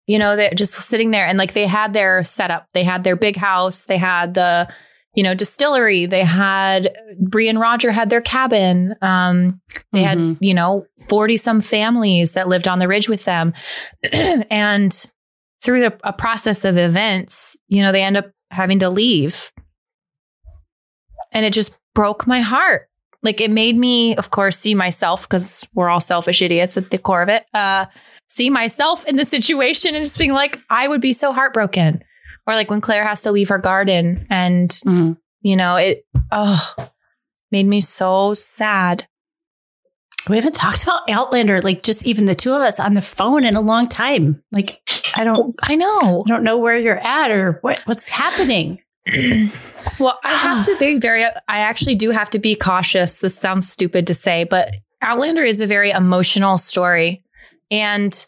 you know, they're just sitting there and like they had their setup. They had their big house. They had the, you know, distillery. They had Bree and Roger had their cabin. Um, they had, Mhm. you know, 40 some families that lived on the ridge with them. (clears throat) and through the, a process of events, you know, they end up having to leave. And it just broke my heart. Like it made me, of course, see myself because we're all selfish idiots at the core of it. Uh, see myself in the situation and just being like, I would be so heartbroken. Or like when Claire has to leave her garden and, Mhm. you know, it, oh, made me so sad. we haven't talked about Outlander, like just even the two of us on the phone in a long time. Like I don't, I know. I don't know where you're at or what what's happening. (clears throat) Well, I have to be very, I actually do have to be cautious. This sounds stupid to say, but Outlander is a very emotional story. And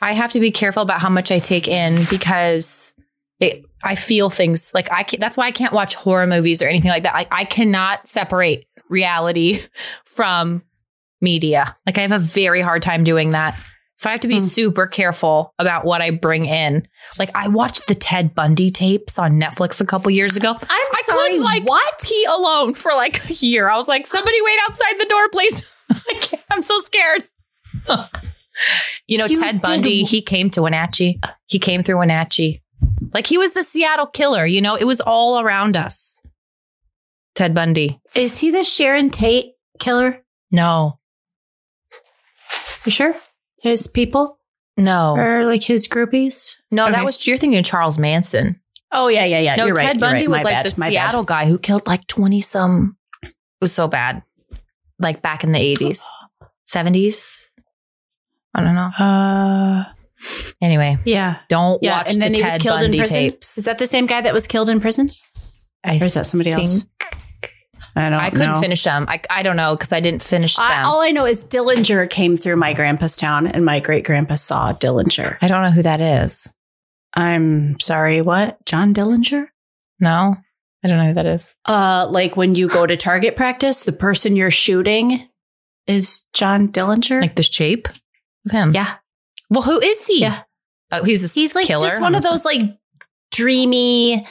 I have to be careful about how much I take in because it, I feel things like I can, that's why I can't watch horror movies or anything like that. Like I cannot separate reality (laughs) from media. Like I have a very hard time doing that. So I have to be Hmm. super careful about what I bring in. Like I watched the Ted Bundy tapes on Netflix a couple years ago. I'm I sorry. couldn't like what? pee alone for like a year. I was like, somebody wait outside the door, please. (laughs) I can't, I'm so scared. (laughs) you know, You Ted did- Bundy, he came to Wenatchee. He came through Wenatchee. Like he was the Seattle killer, you know, it was all around us. Ted Bundy. Is he the Sharon Tate killer? No, You sure? His people no, or like his groupies? no, that was, you're thinking of Charles Manson. Oh yeah, yeah, yeah. No, you're Ted right, Bundy right. was My like bad, the my bad. Seattle guy who killed like 20 some. It was so bad. Like back in the 80s, 70s. I don't know. Uh, Anyway, yeah, don't yeah. watch and then the he Ted was killed Bundy in prison. tapes. Is that the same guy that was killed in prison, I or is that somebody else? I don't know. I couldn't know. finish them. I, I don't know because I didn't finish them. I, all I know is Dillinger came through my grandpa's town, and my great grandpa saw Dillinger. I don't know who that is. I'm sorry, what? John Dillinger? No, I don't know who that is. Uh, like when you go to target practice, the person you're shooting is John Dillinger. Like the shape of him. yeah, Well, who is he? Yeah. Oh, he's a he's like killer. just one of those like dreamy,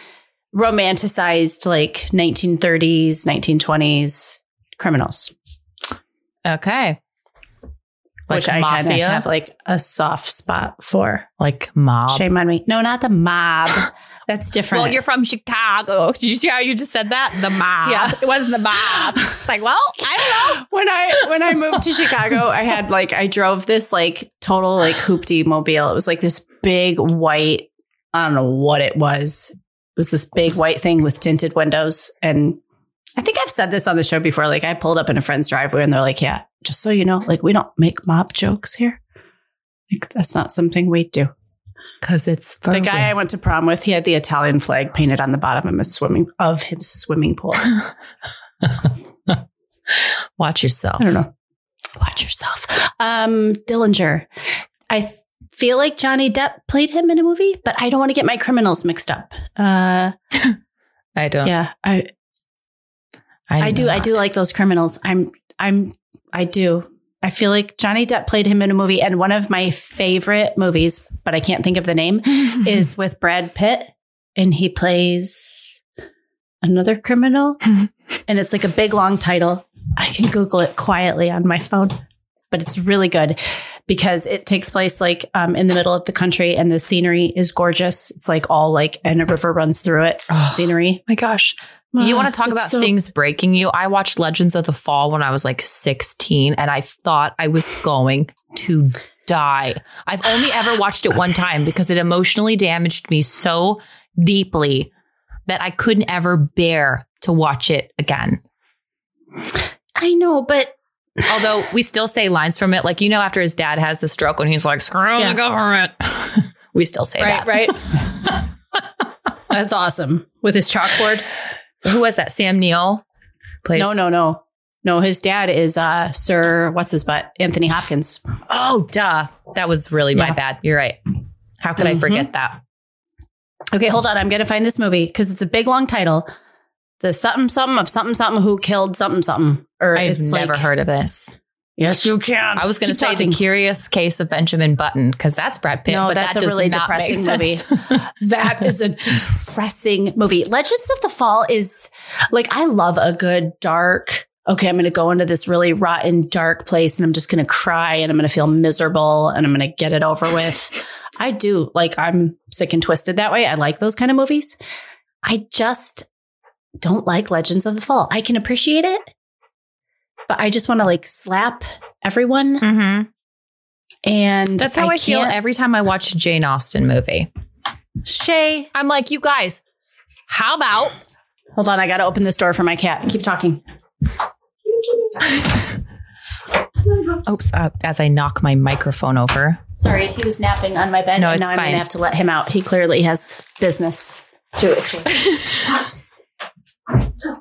romanticized like 1930s, 1920s criminals, Okay. Like which I kind of have like a soft spot for. like mob. Shame on me. No, not the mob. (laughs) That's different. Well, you're from Chicago. (laughs) Did you see how you just said that? The mob. Yeah. It wasn't the mob. It's like, well, I don't know. (laughs) when I when I moved to Chicago, I had like I drove this like total like hoopty mobile. It was like this big white. I don't know what it was. It was this big white thing with tinted windows, and I think I've said this on the show before. Like I pulled up in a friend's driveway, and they're like, "Yeah, just so you know, like we don't make mob jokes here. Like that's not something we do." Because it's The guy I went to prom with, he had the Italian flag painted on the bottom of his swimming of his swimming pool. (laughs) (laughs) Watch yourself. I don't know. Watch yourself. Um, Dillinger. I th- feel like Johnny Depp played him in a movie, but I don't want to get my criminals mixed up. Uh, (laughs) I don't. yeah, I I do I do like those criminals. I'm I'm I do. I feel like Johnny Depp played him in a movie, and one of my favorite movies, but I can't think of the name, (laughs) is with Brad Pitt, and he plays another criminal, (laughs) and it's like a big long title. I can Google it quietly on my phone, but it's really good because it takes place like um, in the middle of the country, and the scenery is gorgeous. It's like all like, and a river runs through it. Oh. Scenery. my gosh. You want to talk about so- things breaking you? I watched Legends of the Fall when I was like 16 and I thought I was going to die. I've only ever watched it one time because it emotionally damaged me so deeply that I couldn't ever bear to watch it again. I know, but Although we still say lines from it, like, you know, after his dad has the stroke when he's like, screw Yeah. the government. (laughs) we still say that. right. (laughs) That's awesome with his chalkboard. Who was that? Sam Neill? Plays- No, no, no, no. His dad is uh, Sir what's his butt Anthony Hopkins. Oh, duh. That was really my Yeah. bad. You're right. How could I Mhm. forget that? Okay, hold on. I'm gonna find this movie because it's a big long title. The something something of something something who killed something something. Or I've never like- heard of this. Yes, you can. I was going to say talking. the Curious Case of Benjamin Button because that's Brad Pitt. No, but that's that a really depressing movie. (laughs) That is a depressing movie. Legends of the Fall is like I love a good dark. Okay, I'm going to go into this really rotten dark place and I'm just going to cry and I'm going to feel miserable and I'm going to get it over with. I do like I'm sick and twisted that way. I like those kind of movies. I just don't like Legends of the Fall. I can appreciate it, but I just want to like slap everyone Mhm. and That's how I, feel every time I watch a Jane Austen movie. Shaye, I'm like, you guys, how about Hold on, I got to open this door for my cat. Keep talking. oops, uh, as I knock my microphone over. Sorry, he was napping on my bed. No, and it's now I'm going to have to let him out. He clearly has business to actually. (laughs) (laughs)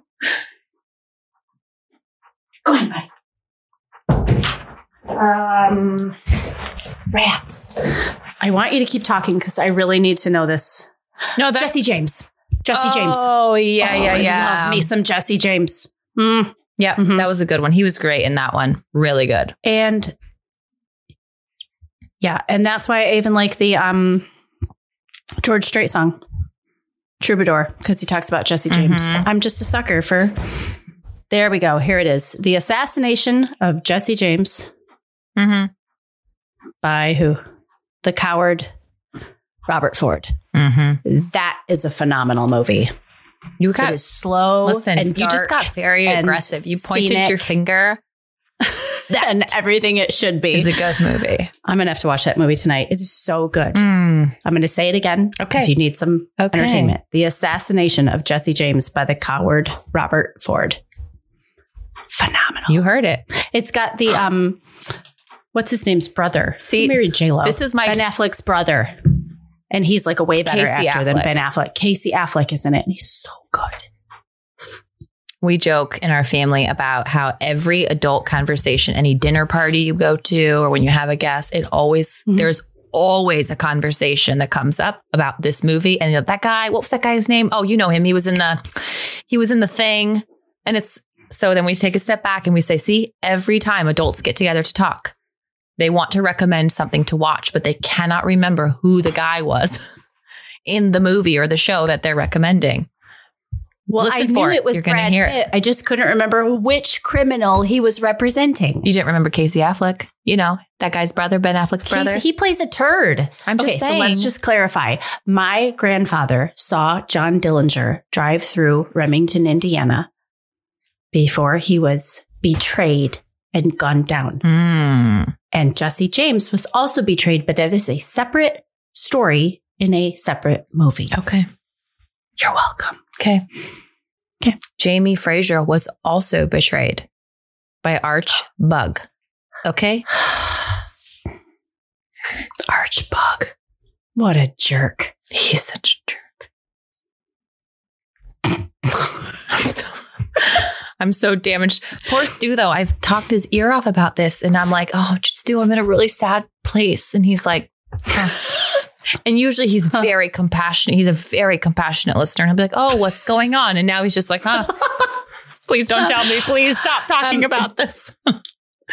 Go ahead, bud. Um, rats. I want you to keep talking because I really need to know this. No, that's Jesse James. Jesse James. Oh, yeah, Oh, yeah, I yeah. Love me some Jesse James. Mm. Yeah, Mhm. that was a good one. He was great in that one. Really good. And Yeah, and that's why I even like the um George Strait song, Troubadour, because he talks about Jesse James. Mhm. I'm just a sucker for. There we go. Here it is. The assassination of Jesse James Mm-hmm. by who? The coward Robert Ford. Mm-hmm. That is a phenomenal movie. You got is slow. listen. and you just got very aggressive. You pointed your scenic. finger. (laughs) and everything it should be. Is a good movie. I'm gonna have to watch that movie tonight. It is so good. Mm. I'm gonna say it again. Okay. If you need some Okay. entertainment. The assassination of Jesse James by the coward Robert Ford. Phenomenal. You heard it. It's got the um what's his name's brother? See, married J Lo. this is my- Ben Affleck's brother. And he's like a way better Casey actor than Ben Affleck. Casey Affleck is in it and he's so good. We joke in our family about how every adult conversation, any dinner party you go to, or when you have a guest, it always, Mhm. there's always a conversation that comes up about this movie. And you know, that guy, what was that guy's name? Oh, you know him. He was in the, he was in the thing. And it's, so then we take a step back and we say, see, every time adults get together to talk, they want to recommend something to watch, but they cannot remember who the guy was (laughs) in the movie or the show that they're recommending. Well, Listen I knew it. it was Brad. Pitt. I just couldn't remember which criminal he was representing. You didn't remember Casey Affleck, you know, that guy's brother, Ben Affleck's brother. Casey, he plays a turd. I'm just okay, saying. so let's just clarify. My grandfather saw John Dillinger drive through Remington, Indiana before he was betrayed and gunned down. Mm. And Jesse James was also betrayed, but that is a separate story in a separate movie. Okay. You're welcome. Okay. Okay. Jamie Fraser was also betrayed by Arch Bug. Okay. (sighs) Arch Bug. What a jerk. He's such a jerk. (laughs) I'm so, I'm so damaged. Poor Stu, though. I've talked his ear off about this, and I'm like, oh, Stu, I'm in a really sad place. And he's like, "Huh." and usually he's very compassionate. He's a very compassionate listener. And I'll be like, oh, what's going on? And now he's just like, huh. (laughs) Please don't tell me. Please stop talking Um, about this. (laughs)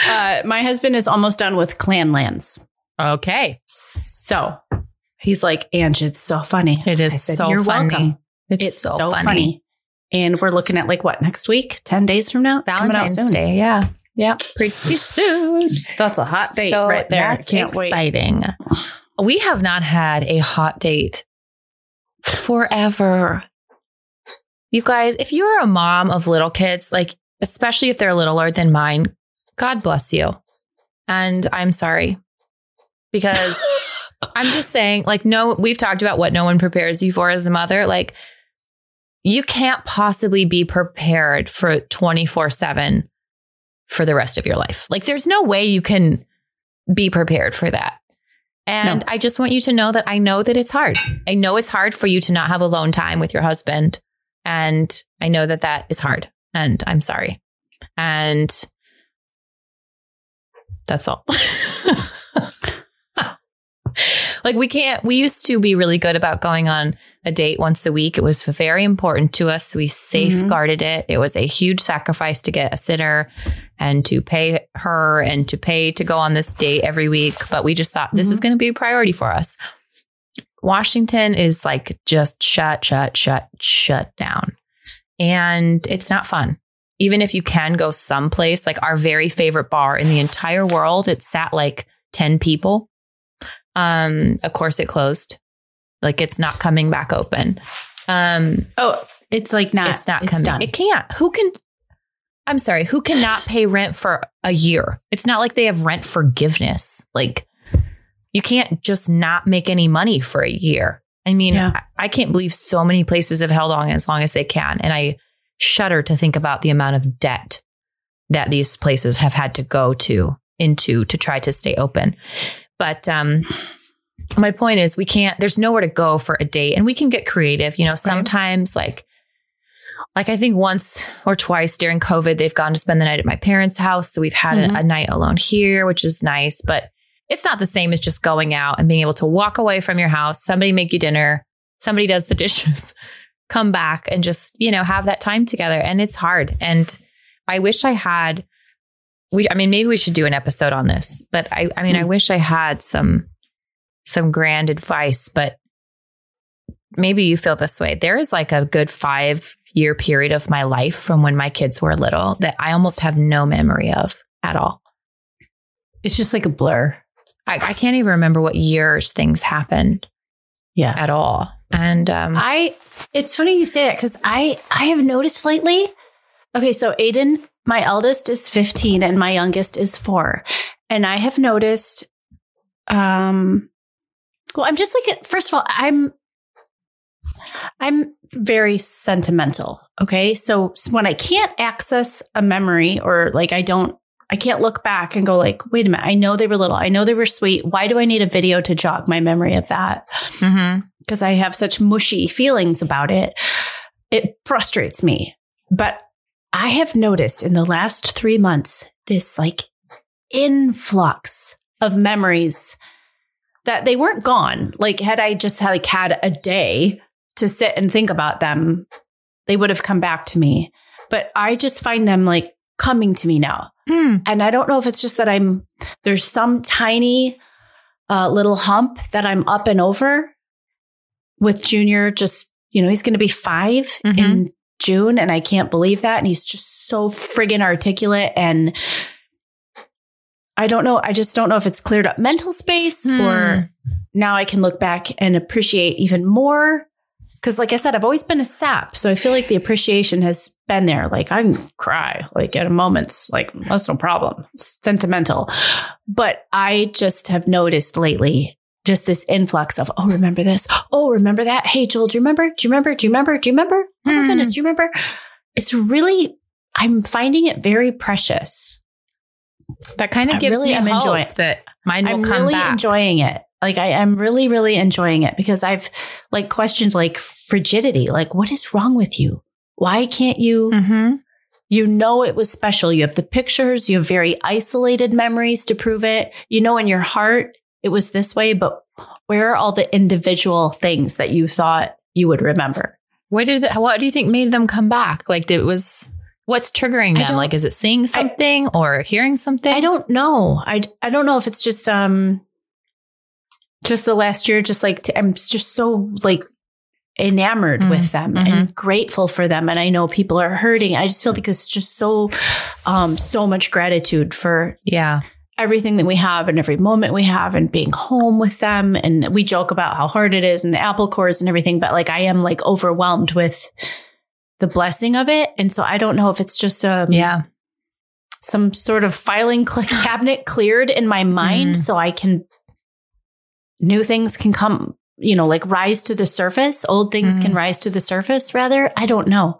Uh, my husband is almost done with Clanlands. Okay. So he's like, Ange, it's so funny. It is said, so You're funny. welcome. It's, It's, so, so, funny. funny. And we're looking at like what next week? 10 days from now? It's coming out Valentine's soon. Day. Yeah. Yeah. Pretty soon. That's a hot date So right there. That's Can't wait. (sighs) We have not had a hot date forever. You guys, if you're a mom of little kids, like especially if they're littler than mine, God bless you. And I'm sorry because (laughs) I'm just saying, like, no, we've talked about what no one prepares you for as a mother. Like, you can't possibly be prepared for 24 7 for the rest of your life. Like, there's no way you can be prepared for that. And No. I just want you to know that I know that it's hard. I know it's hard for you to not have alone time with your husband. And I know that that is hard. And I'm sorry. And that's all. (laughs) (laughs) like we can't we used to be really good about going on a date once a week. It was very important to us. We safeguarded it. It was a huge sacrifice to get a sitter and to pay her and to pay to go on this date every week. But we just thought this is mm-hmm. going to be a priority for us. Washington is like just shut shut shut shut down. And it's not fun. Even if you can go someplace like our very favorite bar in the entire world it sat like 10 people um of course it closed. Like it's not coming back open. Um Oh, it's like not. it's not coming. done. it can't. Who can i'm sorry who cannot pay rent for a year? It's not like they have rent forgiveness. Like you can't just not make any money for a year. I mean Yeah. I, I can't believe so many places have held on as long as they can and i shudder to think about the amount of debt that these places have had to go to into to try to stay open but um my point is we can't there's nowhere to go for a date and we can get creative you know sometimes like like i think once or twice during covid they've gone to spend the night at my parents house. So we've had a- Mhm. a, night alone here which is nice but it's not the same as just going out and being able to walk away from your house somebody make you dinner somebody does the (laughs) dishes come back and just you know have that time together. And it's hard. And i wish i had we I mean maybe we should do an episode on this, but I I mean I wish I had some some grand advice, but maybe you feel this way. There is like a good 5 year period of my life from when my kids were little that I almost have no memory of at all. It's just like a blur. I, I can't even remember what years things happened Yeah. at all. And um I it's funny you say that because I I have noticed lately. Okay, so Aiden, my eldest is 15 and my youngest is four. And I have noticed um well, I'm just like first of all, I'm I'm very sentimental. Okay. So when I can't access a memory or like I don't I can't look back and go like, wait a minute, I know they were little. I know they were sweet. Why do I need a video to jog my memory of that? mhm. because I have such mushy feelings about it, it frustrates me. But I have noticed in the last three months this like influx of memories that they weren't gone. Like had I just had, like had a day to sit and think about them, they would have come back to me. But I just find them like coming to me now. Mm. And I don't know if it's just that I'm there's some tiny uh, little hump that I'm up and over with Junior. Just you know, he's going to be 5 Mhm. in June, and I can't believe that. And he's just so friggin' articulate. And I don't know. I just don't know if it's cleared up mental space Hmm. or now I can look back and appreciate even more. Cause like I said, I've always been a sap. So I feel like the appreciation has been there. Like I can cry like at a moment's like, that's no problem. It's sentimental. But I just have noticed lately just this influx of, oh, remember this? Oh, remember that? Hey, Joel, do you remember? Do you remember? Do you remember? Do you remember? Oh my Hmm. goodness, do you remember? It's really, I'm finding it very precious. That kind of I gives really me am hope enjoying- that mine will I'm come really back. enjoying it. Like I am really, really enjoying it because I've like questioned like frigidity. Like, what is wrong with you? Why can't you? mm-hmm. You know it was special. You have the pictures. You have very isolated memories to prove it. You know in your heart it was this way, but where are all the individual things that you thought you would remember? What did what do you think made them come back? Like it was what's triggering I them? Like is it seeing something or hearing something? I don't know. I, I don't know if it's just um just the last year just like i I'm just so like enamored Mm, with them and grateful for them and I know people are hurting. I just feel like it's just so um so much gratitude for Yeah. Everything that we have and every moment we have and being home with them and we joke about how hard it is and the apple cores and everything but like I am like overwhelmed with the blessing of it and so I don't know if it's just um Yeah. some sort of filing (laughs) cabinet cleared in my mind Mhm. so I can new things can come, you know, like rise to the surface. Old things Mhm. can rise to the surface rather. I don't know.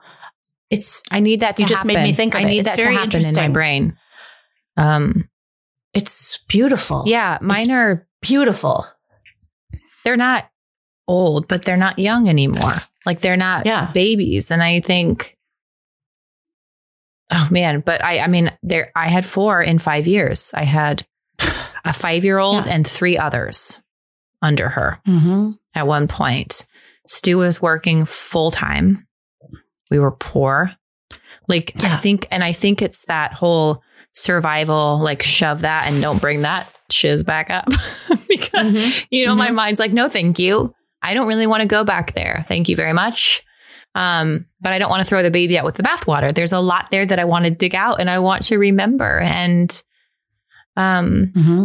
It's I need that to You just made me think of I it. need It's that to very happen in my brain. Um it's beautiful. yeah, mine It's- are Beautiful. they're not old, but they're not young anymore. Like they're not Yeah. babies. And I think, oh man, but I, I mean, there, I had four in five years. I had a five year old Yeah. and three others under her Mm-hmm. at one point. Stu was working full time. We were poor. Like, I think, and I think it's that whole survival, like, shove that and don't bring that shiz back up (laughs) because Mm-hmm. you know, my mind's like, no, thank you. I don't really want to go back there. Thank you very much. Um, but I don't want to throw the baby out with the bathwater. There's a lot there that I want to dig out and I want to remember. And um, Mm-hmm.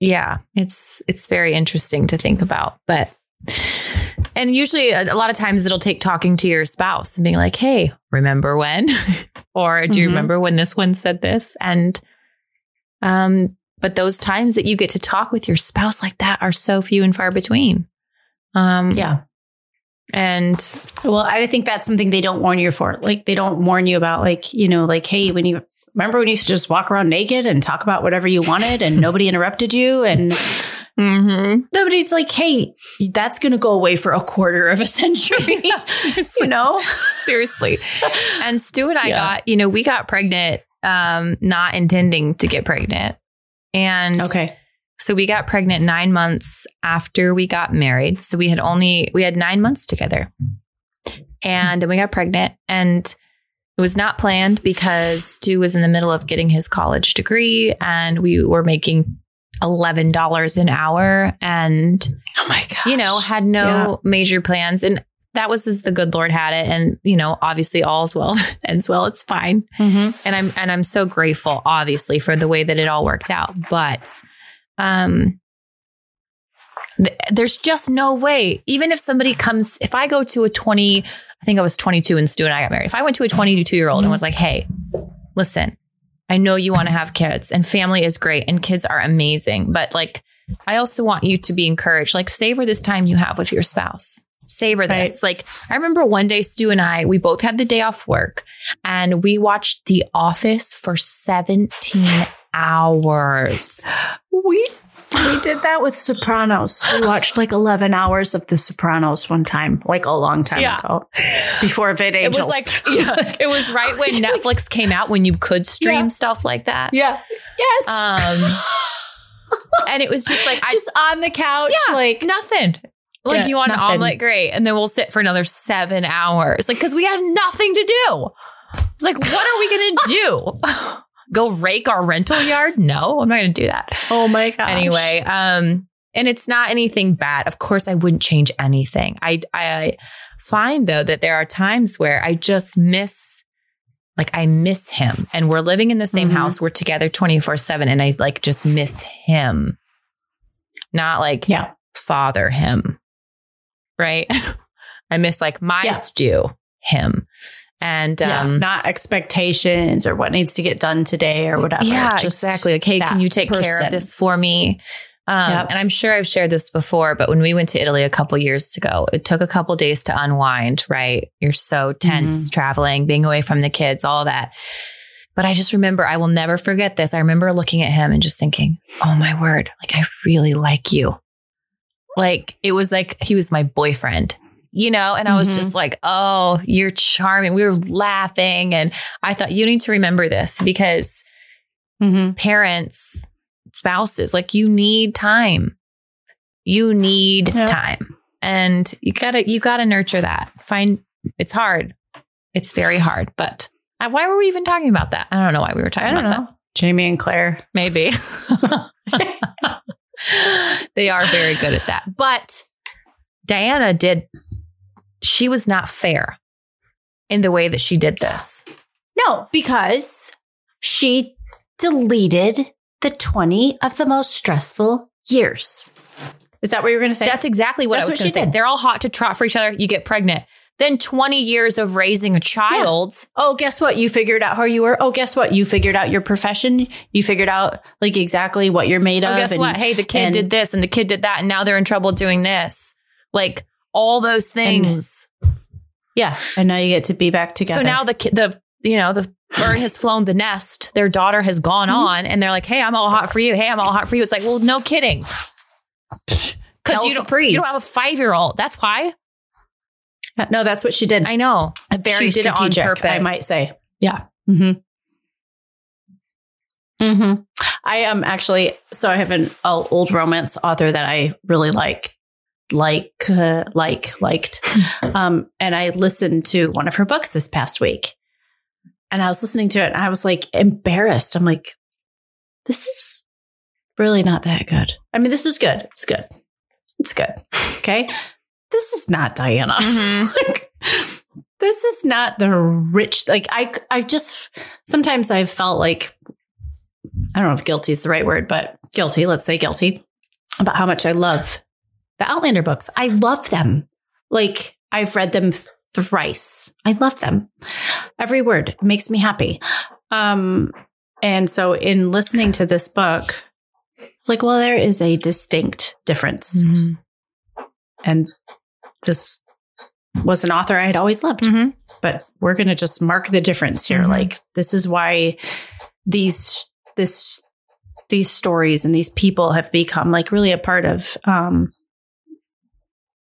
yeah, it's it's very interesting to think about. But and usually a, a lot of times it'll take talking to your spouse and being like, "Hey, remember when?" (laughs) or "Do you Mhm. remember when this one said this?" And um, but those times that you get to talk with your spouse like that are so few and far between. Um, Yeah. and Well, I think that's something they don't warn you for. Like they don't warn you about like, you know, like, hey, when you remember when you used to just walk around naked and talk about whatever you wanted and (laughs) nobody interrupted you and mhm. nobody's like, hey, that's gonna go away for a quarter of a century. (laughs) you know? seriously. And Stu and I Yeah. got, you know, we got pregnant, um, not intending to get pregnant. And Okay. so we got pregnant nine months after we got married. So we had only, we had nine months together. And then we got pregnant. And It was not planned because Stu was in the middle of getting his college degree and we were making $11 an hour and, Oh my god. you know, had no major plans. And that was as the good Lord had it. And, you know, obviously all's well, (laughs) ends well. It's fine. hmm And I'm, and I'm so grateful, obviously, for the way that it all worked out. But, um, th- there's just no way. Even if somebody comes, if I go to a 20, I think I was 22 and Stu and I got married. If I went to a 22 year old and was like, hey, listen, I know you want to have kids and family is great and kids are amazing, but like, I also want you to be encouraged. Like, savor this time you have with your spouse. Savor this. Like, I remember one day, Stu and I, we both had the day off work and we watched The Office for 17 hours. (gasps) We we did that with Sopranos. We watched like 11 hours of The Sopranos one time, like a long time Yeah. ago, before Vid It was like, yeah, it was right when (laughs) Netflix came out when you could stream Yeah. stuff like that. yeah, yes, Um, (laughs) and it was just like, I just on the couch, Yeah. like nothing. Like you want an omelet, great, and then we'll sit for another seven hours, like because we had nothing to do. It's like, what are we gonna do? (laughs) Go rake our rental yard? No, I'm not gonna do that. oh my god. Anyway, um, and it's not anything bad. Of course, I wouldn't change anything. I I find though that there are times where I just miss. Like I miss him, and we're living in the same Mhm. house. We're together twenty four seven, and I like just miss him. Not like yeah, father him, right? (laughs) I miss like my Yeah. Stu him, and yeah, um, not expectations or what needs to get done today or whatever. yeah, Just exactly. Like, hey, can you take care of this for me? Um, Yep. And I'm sure I've shared this before, but when we went to Italy a couple years ago, it took a couple days to unwind, right? You're so tense Mm-hmm. traveling, being away from the kids, all that. But I just remember, I will never forget this. I remember looking at him and just thinking, oh my word, like I really like you. Like it was like he was my boyfriend, you know? And I was Mhm. just like, oh, you're charming. We were laughing. And I thought, you need to remember this because Mhm. parents, spouses, like you need time. You need time. And you gotta, you gotta nurture that. Find it's hard. It's very hard. But uh, why were we even talking about that? I don't know why we were talking about know. Jamie and Claire. Maybe. (laughs) (laughs) they are very good at that. But Diana did, she was not fair in the way that she did this. No, because she deleted the 20 of the most stressful years. Is that what you were going to say? That's exactly what That's I was going she to say. did. They're all hot to trot for each other. You get pregnant. Then 20 years of raising a child. oh, guess what? You figured out how you were. Oh, guess what? You figured out your profession. You figured out like exactly what you're made of. Oh, of. guess and- what? Hey, the kid and- did this and the kid did that, and now they're in trouble doing this. Like all those things. Yeah. And now you get to be back together. so now the the you know the bird has flown the nest. Their daughter has gone Mm-hmm. on, and they're like, "Hey, I'm all hot for you. Hey, I'm all hot for you." It's like, well, no kidding. (laughs) Because you don't, you don't have a five year old. That's why no, that's what she did. I know. Very she did it on purpose. I might say. Yeah. Mm-hmm. Mm-hmm. I am actually so I have an uh, old romance author that I really like, like, uh, like, liked, (laughs) um, and I listened to one of her books this past week, and I was listening to it, and I was like embarrassed. I'm like, this is really not that good. I mean, this is good. It's good. It's good. Okay. This is not Diana. Mhm. (laughs) Like, this is not the rich like i i just sometimes i've felt like i don't know if guilty is the right word but guilty let's say guilty about how much i love the outlander books i love them like i've read them thrice i love them every word makes me happy um and so in listening to this book like well there is a distinct difference Mhm. and this was an author I had always loved. Mhm. But we're going to just mark the difference here. Mhm. Like this is why these this these stories and these people have become like really a part of um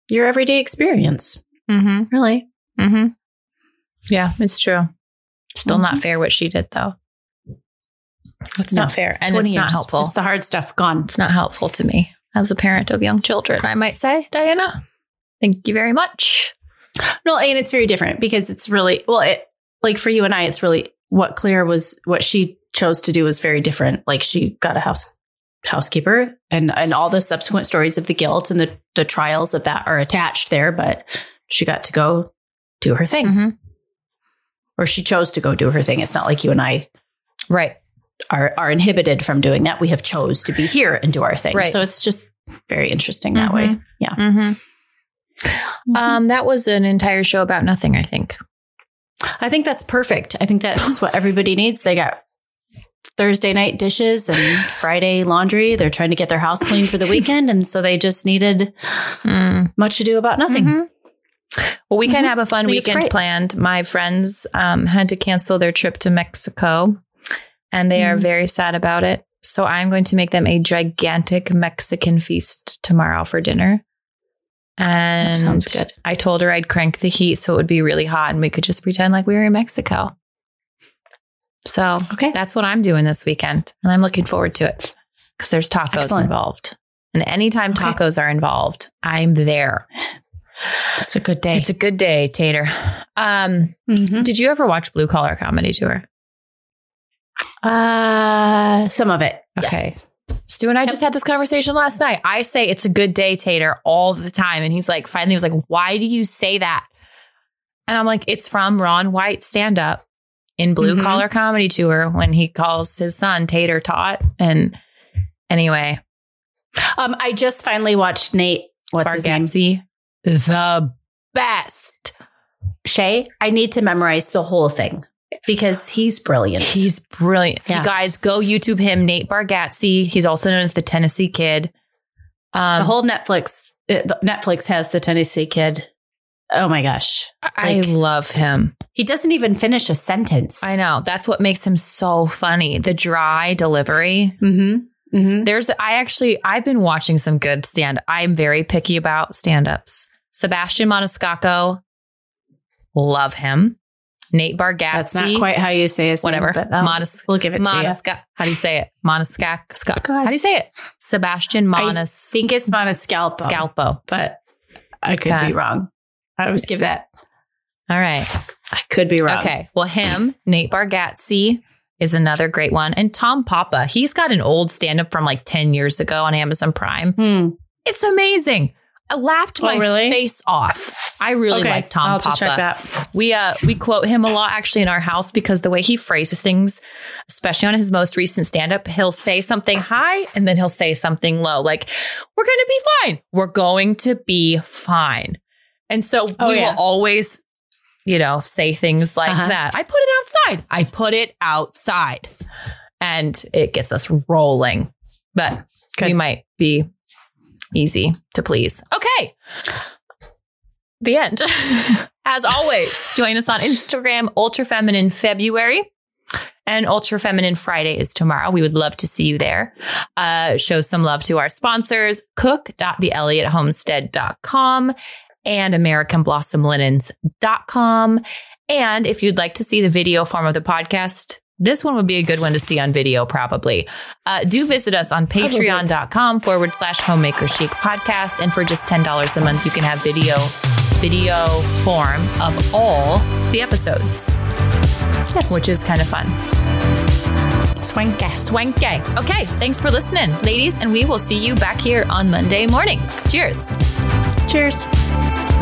your everyday experience. Mhm. Really. Mm-hmm. Yeah, it's true. Still not Mhm. fair what she did, though. It's No, not fair, and 20 it's not helpful. It's the hard stuff gone. It's not helpful to me as a parent of young children. I might say, Diana. Thank you very much. No, and it's very different because it's really well. It like for you and I, it's really what Claire was, what she chose to do was very different. Like she got a house housekeeper and and all the subsequent stories of the guilt and the the trials of that are attached there but she got to go do her thing Mhm. or she chose to go do her thing it's not like you and I Right. are are inhibited from doing that we have chose to be here and do our thing Right. so it's just very interesting that way Mhm. yeah Mm-hmm. Um, that was an entire show about nothing, I think. I think that's perfect I think that's what everybody needs they got Thursday night dishes and Friday laundry they're trying to get their house clean for the weekend and so they just needed Mm. much ado about nothing Mhm. Well, we can Mhm. have a fun I weekend planned. My friends um, had to cancel their trip to Mexico, and they are Mm. very sad about it. So I'm going to make them a gigantic Mexican feast tomorrow for dinner. And sounds good. I told her I'd crank the heat so it would be really hot, and we could just pretend like we were in Mexico. So Okay. that's what I'm doing this weekend, and I'm looking forward to it because there's tacos Excellent. involved. And anytime Okay. tacos are involved, I'm there. It's a good day. It's a good day, Tater. Um, Mhm. did you ever watch Blue Collar Comedy Tour? Uh, some of it. Okay. Yes. Stu and I just had this conversation last night. I say it's a good day, Tater, all the time. And he's like, finally, he was like, why do you say that? And I'm like, it's from Ron White stand up in Blue Mhm. Collar Comedy Tour when he calls his son Tater Tot. And anyway, Um, I just finally watched Nate. What's his name? The best. Shaye. I need to memorize the whole thing because he's brilliant. He's brilliant. Yeah. You guys go YouTube him, Nate Bargatze. He's also known as the Tennessee Kid. Um, the whole Netflix. uh, Netflix has the Tennessee Kid. Oh my gosh, I love him. he doesn't even finish a sentence. I know. That's what makes him so funny. The dry delivery. Mm-hmm. Mm-hmm. There's, I actually, I've been watching some good stand. I'm very picky about stand ups. Sebastian Maniscalco, love him. Nate Bargatze. That's not quite how you say his whatever. name, but um, Monis- we'll give it to you. How do you say it? Moniscac. How do you say it? Sebastian I think it's Moniscalpo, Scalpo. but I could Okay. be wrong. I always give that. All right. I could be wrong. Okay. Well, him, Nate Bargatze is another great one. And Tom Papa, he's got an old stand up from like 10 years ago on Amazon Prime. Hmm. It's amazing. I laughed Oh, my really? face off. I really okay. like Tom I'll Papa. to check that. We uh we quote him a lot actually in our house because the way he phrases things, especially on his most recent stand up, he'll say something high and then he'll say something low. Like, we're gonna be fine. We're going to be fine. And so Oh, we yeah. will always, you know, say things like Uh-huh. that. I put it outside. I put it outside. And it gets us rolling. But we might be easy to please. Okay. The end. (laughs) As always, join us on Instagram, Ultra Feminine February. And Ultra Feminine Friday is tomorrow. We would love to see you there. Uh, show some love to our sponsors, cook.theelliotthomestead.com and AmericanBlossomLinens.com. And if you'd like to see the video form of the podcast, this one would be a good one to see on video, probably. Uh, do visit us on patreon.com forward slash homemaker chic podcast. And for just $10 a month, you can have video, video form of all the episodes, Yes. which is kind of fun. Swanky. Swanky. Okay. Thanks for listening, ladies. And we will see you back here on Monday morning. Cheers. Cheers.